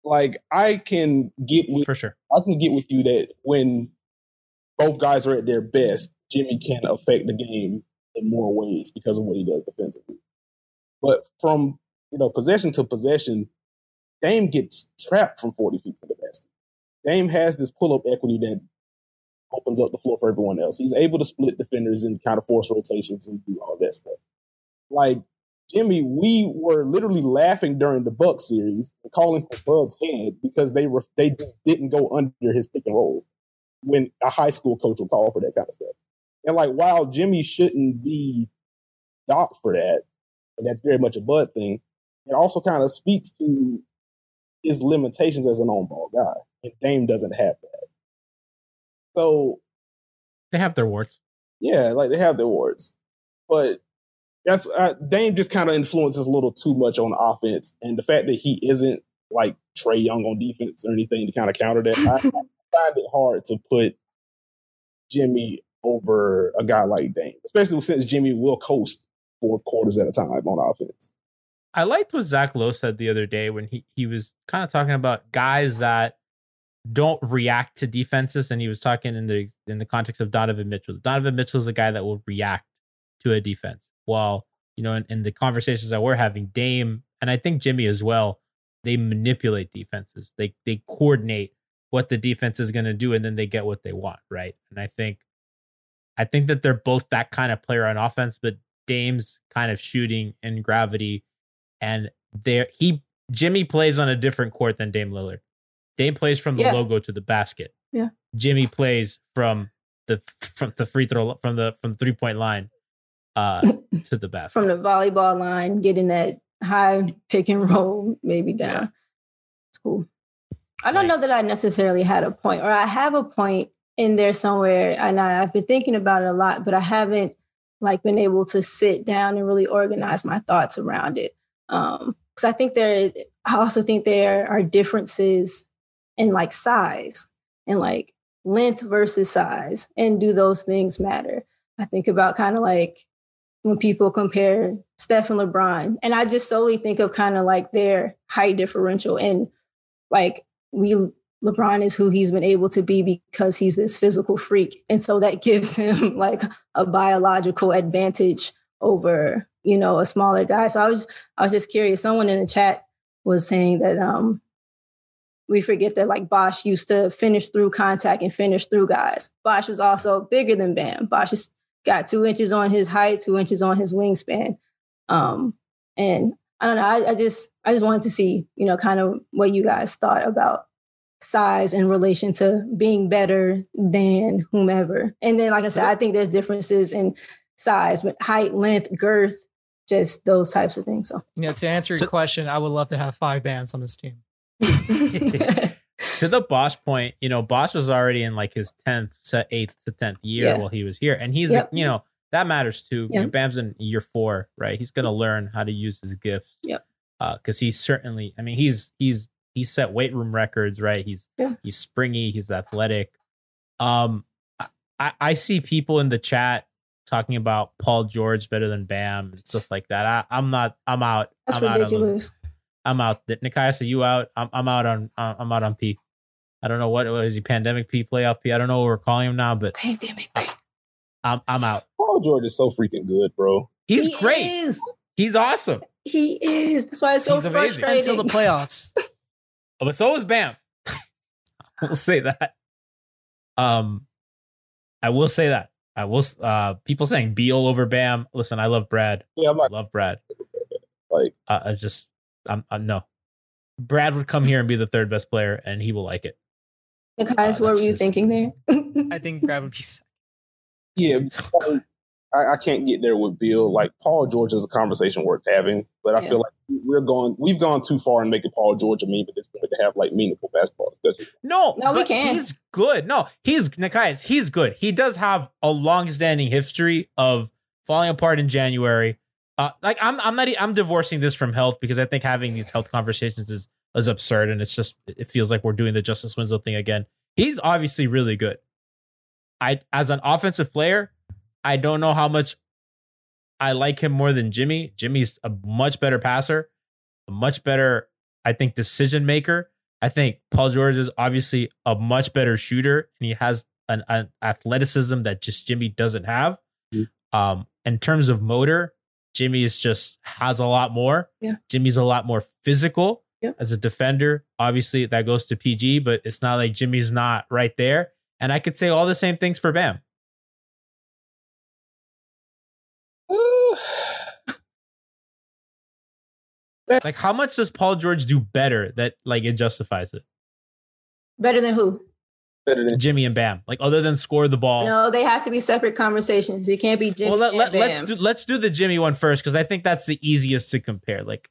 Like I can get with For sure. I can get with you that when both guys are at their best, Jimmy can affect the game in more ways because of what he does defensively. But from you know possession to possession, Dame gets trapped from 40 feet from the basket. Dame has this pull up equity that opens up the floor for everyone else. He's able to split defenders and kind of force rotations and do all that stuff. Like Jimmy, we were literally laughing during the Buck series calling for Bud's head because they were they just didn't go under his pick and roll when a high school coach would call for that kind of stuff. And like, while Jimmy shouldn't be docked for that, and that's very much a Bud thing, it also kind of speaks to his limitations as an on ball guy. And Dame doesn't have that. So They have their warts. yeah, like they have their awards, but that's uh, Dame just kind of influences a little too much on offense, and the fact that he isn't like Trae Young on defense or anything to kind of counter that, I, I find it hard to put Jimmy over a guy like Dame, especially since Jimmy will coast four quarters at a time on offense. I liked what Zach Lowe said the other day when he, he was kind of talking about guys that don't react to defenses, and he was talking in the in the context of Donovan Mitchell. Donovan Mitchell is a guy that will react to a defense. While you know, in, in the conversations that we're having, Dame and I think Jimmy as well, they manipulate defenses. They they coordinate what the defense is going to do, and then they get what they want, right? And I think, I think that they're both that kind of player on offense, but Dame's kind of shooting and gravity and there he Jimmy plays on a different court than Dame Lillard. Dame plays from the Yeah. logo to the basket. Yeah. Jimmy plays from the from the free throw from the from the three point line uh to the basket. From the volleyball line, getting that high pick and roll, maybe down. It's cool. I don't Right. know that I necessarily had a point, or I have a point in there somewhere, and I, I've been thinking about it a lot, but I haven't like been able to sit down and really organize my thoughts around it. Um, because I think there, is, I also think there are differences in like size and like length versus size, and do those things matter? I think about kind of like when people compare Steph and LeBron, and I just solely think of kind of like their height differential and like we LeBron is who he's been able to be because he's this physical freak. And so that gives him like a biological advantage over, you know, a smaller guy. So I was I was just curious. Someone in the chat was saying that um we forget that like Bosh used to finish through contact and finish through guys. Bosh was also bigger than Bam. Bosh has got two inches on his height, two inches on his wingspan. Um, and I don't know. I, I just I just wanted to see, you know, kind of what you guys thought about size in relation to being better than whomever. And then, like I said, I think there's differences in size, but height, length, girth, just those types of things. So You know, to answer your So- question, I would love to have five Bams on this team. to the Bosh point, you know, Bosh was already in like his tenth, eighth to tenth year Yeah. while he was here, and he's Yep. you know that matters too. You know, Bam's in year four, right? He's gonna learn how to use his gifts. Yep. Because he's certainly, I mean, he's he's he's set weight room records, right? He's Yeah. he's springy, he's athletic. Um, I I see people in the chat talking about Paul George better than Bam and stuff like that. I, I'm not. I'm out. that's I'm out ridiculous. I'm out. Nekias, are you out? I'm I'm out on uh, I'm out on P. I don't know what what is he pandemic P playoff P. I don't know what we're calling him now, but Pandemic. P. I'm I'm out. Paul George is so freaking good, bro. He's He great. Is. He's awesome. He is. That's why it's so He's amazing. frustrating. Until the playoffs. Oh, But so is Bam. we'll say that. Um, I will say that. I will. Uh, people saying Beal over Bam. Listen, I love Brad. Yeah, I'm I love Brad. like Uh, I just, I'm, I'm no. Brad would come here and be the third best player, and he will like it. Guys, Uh, what were you just- thinking there? I think Brad would be. s- yeah. I, I can't get there with Beal. Like Paul George is a conversation worth having, but I Yeah. feel like we're going. We've gone too far in making Paul George a meme at this point to have like meaningful basketball discussion. No, No, we but can. He's good. No, he's Nekias. He's good. He does have a long-standing history of falling apart in January. Uh, like I'm, I'm not. I'm divorcing this from health because I think having these health conversations is is absurd, and it's just it feels like we're doing the Justice Winslow thing again. He's obviously really good. I, as an offensive player, I don't know how much I like him more than Jimmy. Jimmy's a much better passer, a much better, I think, decision maker. I think Paul George is obviously a much better shooter, and he has an, an athleticism that just Jimmy doesn't have. Mhm. Um, in terms of motor, Jimmy is just has a lot more. Yeah. Jimmy's a lot more physical Yeah. as a defender. Obviously, that goes to PG, but it's not like Jimmy's not right there. And I could say all the same things for Bam. Like, how much does Paul George do better that like it justifies it? Better than who? Better than Jimmy and Bam, like other than score the ball. No, they have to be separate conversations. It can't be Jimmy. well, let, and let, let's do let's do the Jimmy one first because I think that's the easiest to compare. Like,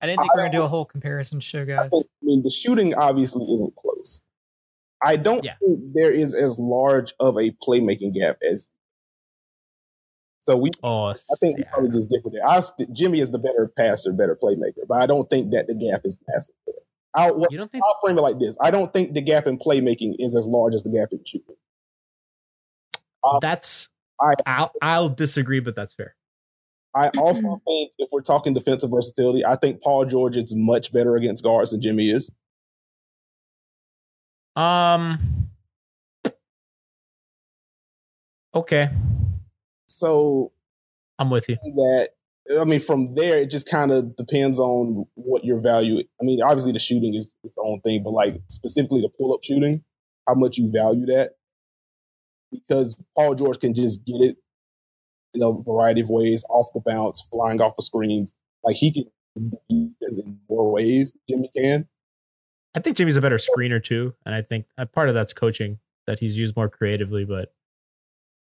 I didn't think we were gonna do a whole comparison show, I, guys. think, I mean, the shooting obviously isn't close. I don't Yeah. think there is as large of a playmaking gap as. So we, oh, I think we're yeah. probably just different there. I, st- Jimmy is the better passer, better playmaker, but I don't think that the gap is massive. There. I'll, you don't think I'll frame it like this: I don't think the gap in playmaking is as large as the gap in shooting. Um, that's? I- I'll I'll disagree, but that's fair. I also think if we're talking defensive versatility, I think Paul George is much better against guards than Jimmy is. Um. Okay, So I'm with you. that I mean, from there, it just kind of depends on what your value. I mean, obviously the shooting is its own thing, but like specifically the pull up shooting, how much you value that, because Paul George can just get it in a variety of ways, off the bounce, flying off the screens. Like he can do it in more ways than Jimmy can. I think Jimmy's a better screener too, and I think uh, part of that's coaching that he's used more creatively. But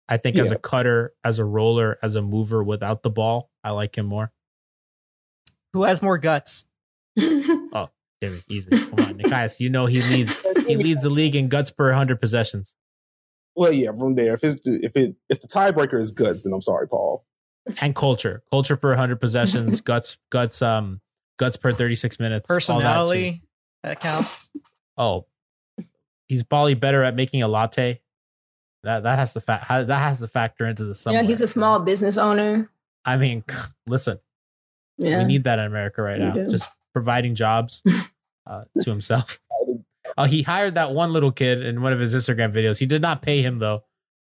I think as a cutter, as a roller, as a mover without the ball, I like him more. Who has more guts? Oh, Jimmy, easy. Come on, Nekias, you know he leads he leads the league in guts per hundred possessions. Well, yeah, from there, if it's if it if the tiebreaker is guts, then I'm sorry, Paul. and culture, culture per hundred possessions, guts, guts, um, guts per thirty six minutes, all that shit. Personality that counts. Oh, he's probably better at making a latte. That that has to fa- that has to factor into the you somewhere. know, he's a small business owner. I mean, listen, Yeah. we need that in America right We now. do. Just providing jobs uh, to himself. Oh, he hired that one little kid in one of his Instagram videos. He did not pay him though.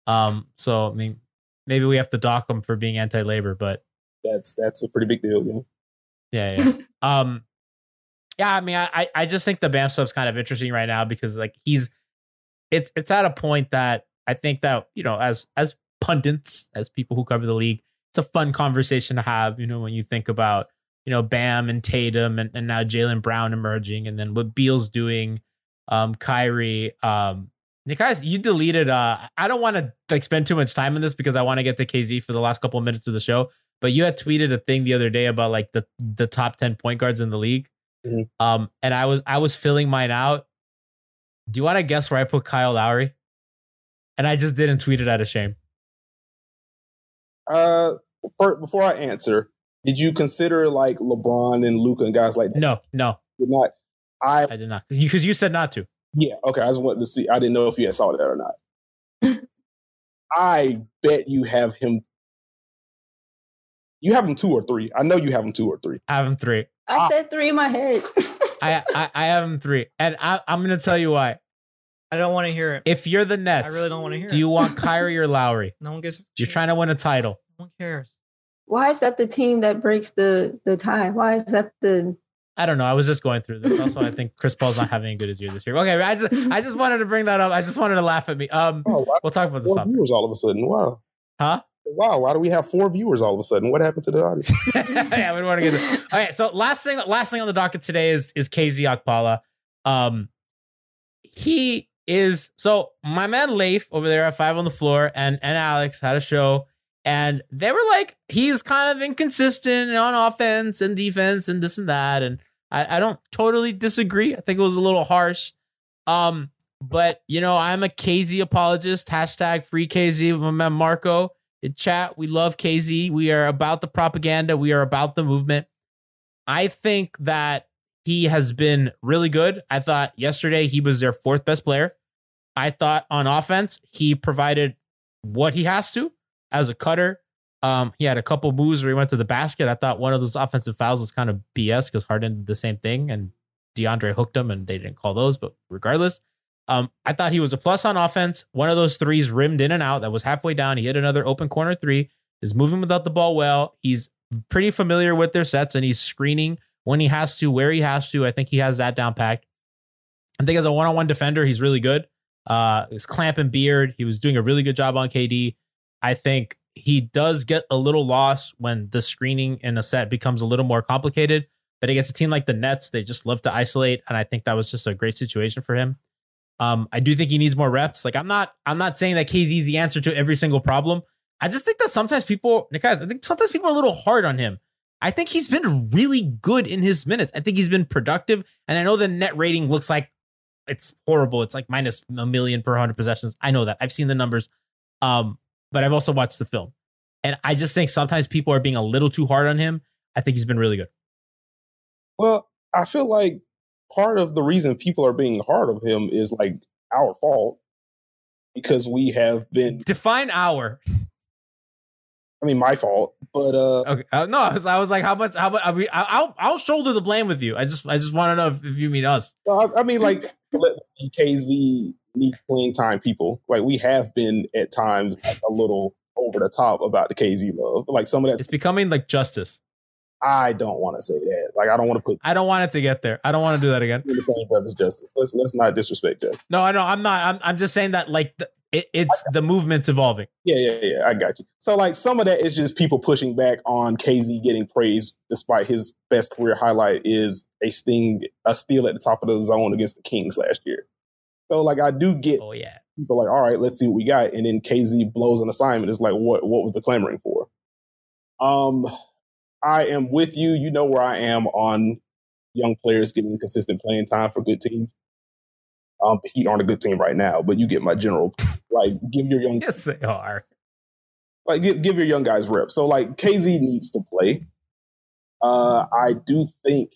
Um, so I mean, maybe we have to dock him for being anti-labor, but That's that's a pretty big deal. You know? Yeah, yeah. um, yeah. I mean, I I- I just think the Bam stuff's kind of interesting right now because like he's it's it's at a point that I think that you know as as pundits as people who cover the league, it's a fun conversation to have. You know, when you think about you know Bam and Tatum and, and now Jaylen Brown emerging, and then what Beal's doing, um, Kyrie. Um, Nick, guys, you deleted. Uh, I don't want to like spend too much time on this because I want to get to KZ for the last couple of minutes of the show. But you had tweeted a thing the other day about like the the top ten point guards in the league, Mhm. um, and I was I was filling mine out. Do you want to guess where I put Kyle Lowry? And I just didn't tweet it out of shame. Uh, for, before I answer, did you consider like LeBron and Luka and guys like that? No, no, Did not. I I did not because you said not to. yeah okay. I just wanted to see. I didn't know if you had saw that or not. I bet you have him. You have him two or three. I know you have him two or three. I have him three. I Ah. said three in my head. I, I I have him three, and I, I'm going to tell you why. I don't want to hear it. If you're the Nets, I really don't want to hear it. do it. you want Kyrie or Lowry? No one gives. You're trying to win a title. No one cares. Why is that the team that breaks the the tie? Why is that the I don't know. I was just going through this. Also, I think Chris Paul's not having a good as year this year. Okay, I just I just wanted to bring that up. I just wanted to laugh at me. Um, Oh, why we'll talk about this four topic. viewers all of a sudden? Wow, Huh? wow. Why do we have four viewers all of a sudden? What happened to the audience? yeah, we want to get. This. All right. So last thing, last thing on the docket today is is KZ Okpala. Um, he is so my man Leif over there at Five on the Floor and and Alex had a show and they were like he's kind of inconsistent on offense and defense and this and that and I, I don't totally disagree. I think it was a little harsh. Um, but you know I'm a KZ apologist. Hashtag free KZ with my man Marco in chat. We love KZ. We are about the propaganda. We are about the movement. I think that he has been really good. I thought yesterday he was their fourth best player. I thought on offense, he provided what he has to as a cutter. Um, he had a couple moves where he went to the basket. I thought one of those offensive fouls was kind of BS because Harden did the same thing and DeAndre hooked him and they didn't call those. But regardless, um, I thought he was a plus on offense. One of those threes rimmed in and out that was halfway down. He hit another open corner three. Is moving without the ball well. He's pretty familiar with their sets and he's screening when he has to, where he has to. I think he has that down packed. I think as a one-on-one defender, he's really good. Uh, his clamp and beard, he was doing a really good job on KD. I think he does get a little lost when the screening in a set becomes a little more complicated. But against a team like the Nets, they just love to isolate, and I think that was just a great situation for him. Um, I do think he needs more reps. Like I'm not, I'm not saying that KZ is the answer to every single problem. I just think that sometimes people, guys, I think sometimes people are a little hard on him. I think he's been really good in his minutes. I think he's been productive, and I know the net rating looks like it's horrible. It's like minus a million per hundred possessions. I know that. I've seen the numbers, um, but I've also watched the film, and I just think sometimes people are being a little too hard on him. I think he's been really good. Well, I feel like part of the reason people are being hard on him is like our fault because we have been. Define our. I mean, my fault, but uh, Okay. Uh, no, I was, I was like, how much? How much? I mean, I- I'll I'll shoulder the blame with you. I just I just want to know if, if you mean us. well, I, I mean, like KZ need playing time. People like we have been at times a little over the top about the KZ love. Like some of that, It's becoming like justice. I don't want to say that. Like I don't want to put I don't want it to get there. I don't want to do that again. in the same breath as justice. Let's let's not disrespect justice. No, I know. I'm not. I'm I'm just saying that like the, it, it's the movement's evolving. Yeah, yeah, yeah. I got you. So like some of that is just people pushing back on KZ getting praised despite his best career highlight is a sting a steal at the top of the zone against the Kings last year. So like I do get Oh yeah. people like, all right, let's see what we got. And then KZ blows an assignment. It's like, what what was the clamoring for? Um I am with you. You know where I am on young players getting consistent playing time for good teams. Um, the Heat aren't a good team right now, but you get my general. Like, give your young Yes, they are. like give, give your young guys reps. So like KZ needs to play. Uh, I do think.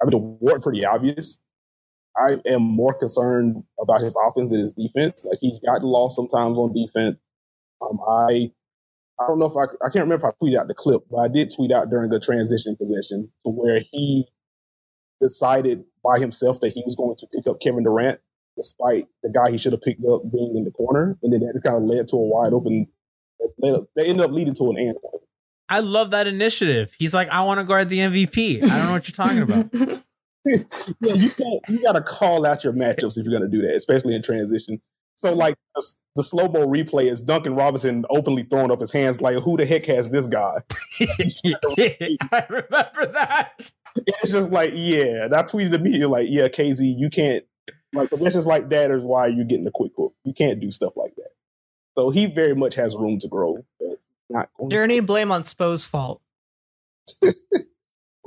I mean, the award pretty obvious. I am more concerned about his offense than his defense. Like he's gotten lost sometimes on defense. Um, I I don't know if I I can't remember if I tweeted out the clip, but I did tweet out during the transition possession to where he decided by himself that he was going to pick up Kevin Durant despite the guy he should have picked up being in the corner, and then that just kind of led to a wide open. That led up, they ended up leading to an and one. I love that initiative. He's like, I want to guard the MVP. I don't know what you're talking about. yeah, you got you got to call out your matchups if you're going to do that, especially in transition. So, like the, the slow mo replay is Duncan Robinson openly throwing up his hands like, "Who the heck has this guy?" I remember that. It's just like, yeah. And I tweeted immediately like, "Yeah, KZ, you can't like positions like that is why you're getting a quick hook. You can't do stuff like that." So he very much has room to grow. But not going Is there to. any blame on Spo's fault?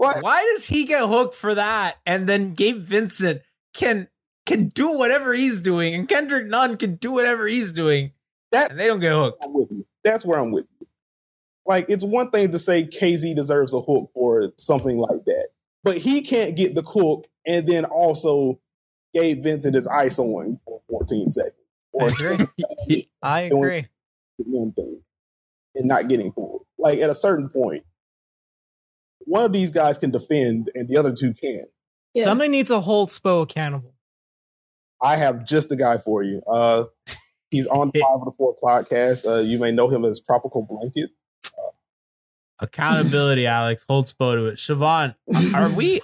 What? Why does he get hooked for that? And then Gabe Vincent can can do whatever he's doing, and Kendrick Nunn can do whatever he's doing, That and they don't get hooked. I'm with you. That's where I'm with you. Like, it's one thing to say KZ deserves a hook for something like that, but he can't get the cook and then also Gabe Vincent his ice on for 14 seconds. I agree. I agree. the one thing and not getting pulled. Like, at a certain point, one of these guys can defend and the other two can't. Yeah. Somebody needs to hold Spo accountable. I have just the guy for you. Uh, he's on the Five on the Floor podcast. Uh, you may know him as Tropical Blanket. Accountability, Alex. Hold Spo to it. Siobhan, are we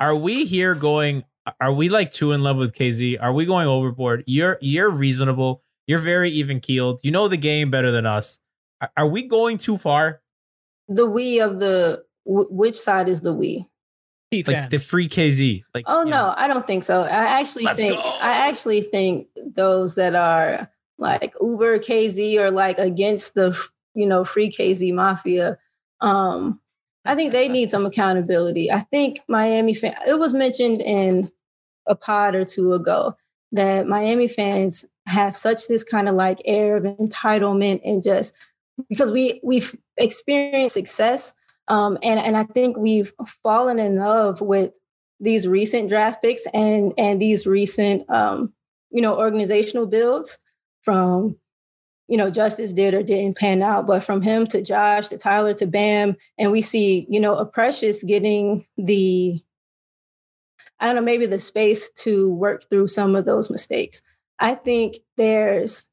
are we here going are we like too in love with KZ? Are we going overboard? You're you're reasonable. You're very even keeled. You know the game better than us. Are, are we going too far? the we of the w- which side is the we? Heat Like fans. the free KZ. Like Oh you no, know. I don't think so. I actually Let's think go. I actually think those that are like Uber KZ or like against the you know free KZ mafia, um, I think they need some accountability. I think Miami fan. It was mentioned in a pod or two ago that Miami fans have such this kind of like air of entitlement and just because we we've experienced success um, and and I think we've fallen in love with these recent draft picks and and these recent um, you know organizational builds from you know Justice did or didn't pan out, but from him to Josh to Tyler to Bam, and we see you know a Precious getting the I don't know maybe the space to work through some of those mistakes. I think there's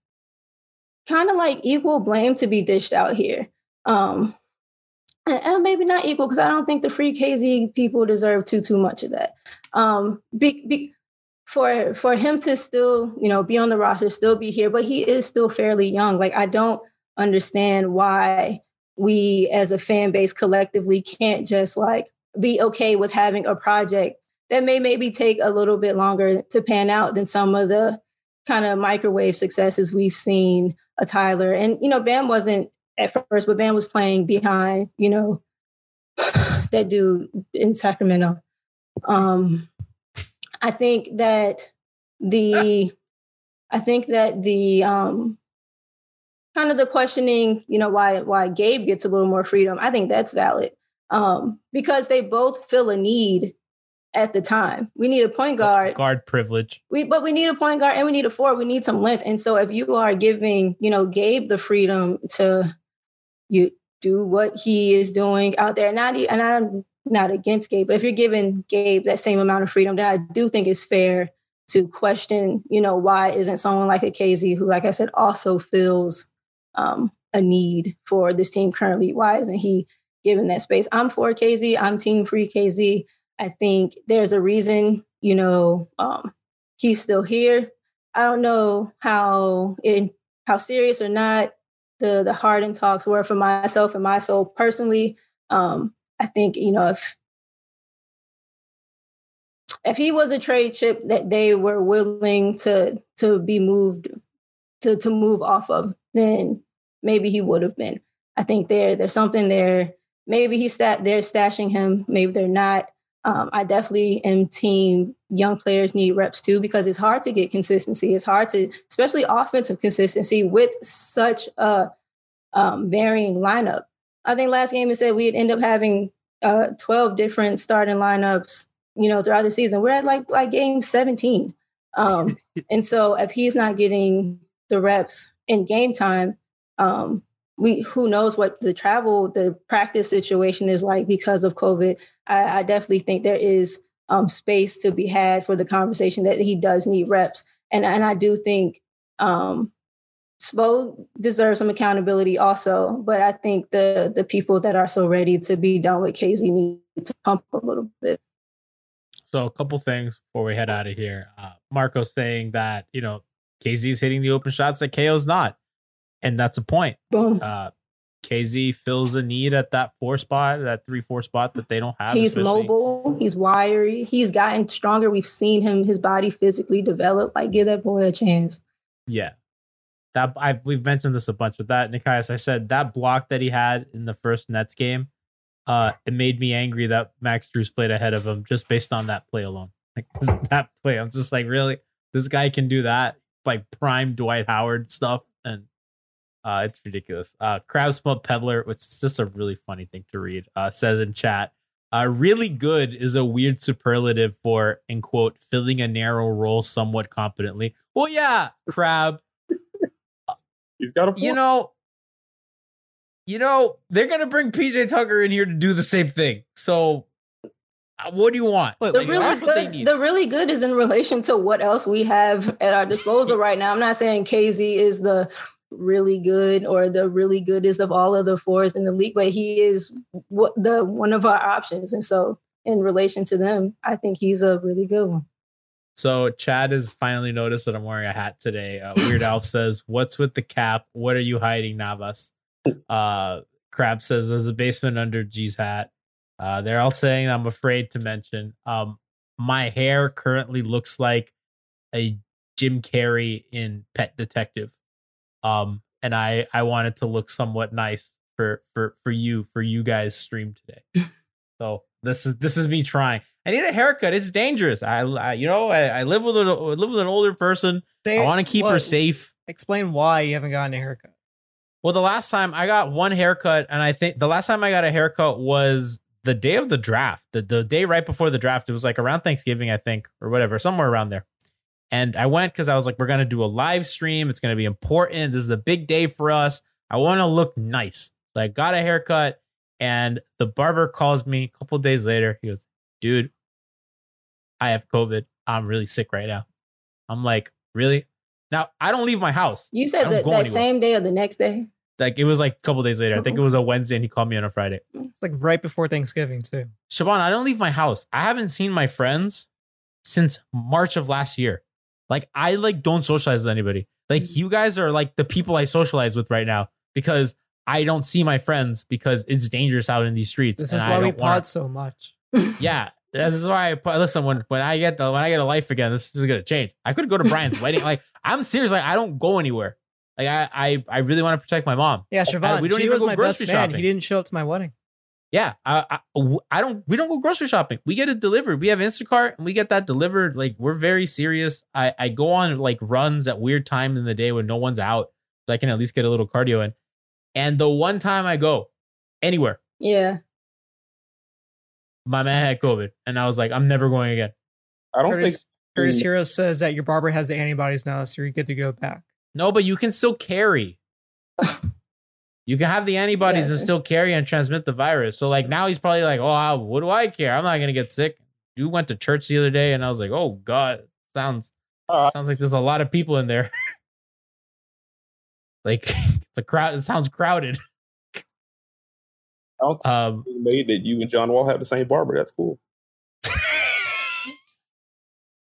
kind of like equal blame to be dished out here. Um, and, maybe not equal because I don't think the free KZ people deserve too too much of that. Um, be, be, for for him to still you know be on the roster, still be here, but he is still fairly young. Like I don't understand why we as a fan base collectively can't just like be okay with having a project that may maybe take a little bit longer to pan out than some of the kind of microwave successes we've seen a Tyler. And you know, Bam wasn't at first, but Bam was playing behind, you know, that dude in Sacramento. Um, I think that the, I think that the, um, kind of the questioning, you know, why why Gabe gets a little more freedom. I think that's valid um, because they both feel a need at the time. We need a point guard guard privilege. we but we need a point guard and we need a forward. We need some length. And so if you are giving, you know, Gabe the freedom to you do what he is doing out there, not e- and I'm not against Gabe, but if you're giving Gabe that same amount of freedom, then I do think it's fair to question, you know, why isn't someone like a KZ who, like I said, also feels um, a need for this team currently? Why isn't he given that space? I'm for KZ. I'm team free KZ. I think there's a reason, you know, um, he's still here. I don't know how in how serious or not the the Harden talks were for myself and my soul personally. Um, I think you know if if he was a trade chip that they were willing to to be moved to to move off of, then maybe he would have been. I think there there's something there. Maybe he's stat they're stashing him. Maybe they're not. Um, I definitely am team young players need reps too because it's hard to get consistency. It's hard to, especially offensive consistency with such a um, varying lineup. I think last game it said we'd end up having uh, 12 different starting lineups, you know, throughout the season. We're at like like game 17. Um, and so if he's not getting the reps in game time, um, we who knows what the travel, the practice situation is like because of COVID. I, I definitely think there is um, space to be had for the conversation that he does need reps, and and I do think um, Spo deserves some accountability also. But I think the the people that are so ready to be done with KZ need to pump a little bit. So a couple things before we head out of here. Uh, Marco saying that you know KZ's hitting the open shots that KO's not. And that's a point. Boom. Uh, KZ fills a need at that four spot, that three four spot that they don't have. He's especially- mobile. He's wiry. He's gotten stronger. We've seen him, his body physically develop. Like, give that boy a chance. Yeah. That I we've mentioned this a bunch with that Nekias. I said that block that he had in the first Nets game, uh, it made me angry that Max Strus played ahead of him just based on that play alone. Like that play, I'm just like, really, this guy can do that, like prime Dwight Howard stuff, and uh, it's ridiculous. Uh, Crab Smut Peddler, which is just a really funny thing to read, uh, says in chat, uh, really good is a weird superlative for, in quote, filling a narrow role somewhat competently. Well, yeah, Crab. He's got a point. You know, you know, they're gonna bring PJ Tucker in here to do the same thing. So, uh, what do you want? Wait, The Like, really that's what good, the really good is in relation to what else we have at our disposal right now. I'm not saying KZ is the really good or the really goodest of all of the fours in the league, but he is what the one of our options. And so, in relation to them, I think he's a really good one. So Chad has finally noticed that I'm wearing a hat today. Uh, Weird Alf says, "What's with the cap? What are you hiding, Navas?" Uh, Crab says, "There's a basement under G's hat." Uh, they're all saying, "I'm afraid to mention." Um, my hair currently looks like a Jim Carrey in Pet Detective. Um, and I I wanted to look somewhat nice for for for you for you guys stream today. so this is this is me trying. I need a haircut. It's dangerous. I, I you know I, I live with a live with an older person. I want to keep her safe. Explain why you haven't gotten a haircut. Well, the last time I got one haircut, and I think the last time I got a haircut was the day of the draft, the, the day right before the draft. It was like around Thanksgiving, I think, or whatever, somewhere around there. And I went because I was like, we're going to do a live stream. It's going to be important. This is a big day for us. I want to look nice. So I got a haircut, and the barber calls me a couple days later. He goes, dude, I have COVID. I'm really sick right now. I'm like, really? Now, I don't leave my house. You said don't that that same day or the next day. Like it was like a couple days later. I think it mm-hmm. was a Wednesday, and he called me on a Friday. It's like right before Thanksgiving too. Siobhan, I don't leave my house. I haven't seen my friends since March of last year. Like I like don't socialize with anybody. Like mm. you guys are like the people I socialize with right now because I don't see my friends because it's dangerous out in these streets. This and is why we don't wanna- pod so much. yeah, this is why I put. Listen, when when I get the when I get a life again, this is gonna change. I could go to Brian's wedding. Like I'm serious. Like I don't go anywhere. Like I I, I really want to protect my mom. Yeah, I- we don't she even was go my grocery best man. shopping. He didn't show up to my wedding. Yeah, I I don't. We don't go grocery shopping. We get it delivered. We have Instacart and we get that delivered. Like we're very serious. I I go on like runs at weird times in the day when no one's out, so I can at least get a little cardio in. And the one time I go anywhere, Yeah. My man had COVID, and I was like, I'm never going again. I don't Curtis, think Curtis. Hero says that your barber has the antibodies now, so you're good to go back. No, but you can still carry. you can have the antibodies and still carry and transmit the virus. So like now he's probably like, oh, what do I care? I'm not gonna get sick. You went to church the other day, and I was like, oh god, sounds Uh, sounds like there's a lot of people in there. like it's a crowd. It sounds crowded. I don't Um, made that you and John Wall have the same barber. That's cool.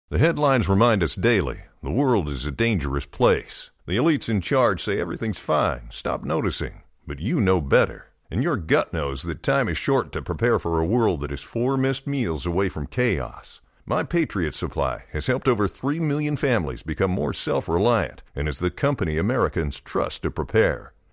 The headlines remind us daily the world is a dangerous place. The elites in charge say everything's fine, stop noticing. But you know better. And your gut knows that time is short to prepare for a world that is four missed meals away from chaos. My Patriot Supply has helped over 3 million families become more self reliant and is the company Americans trust to prepare.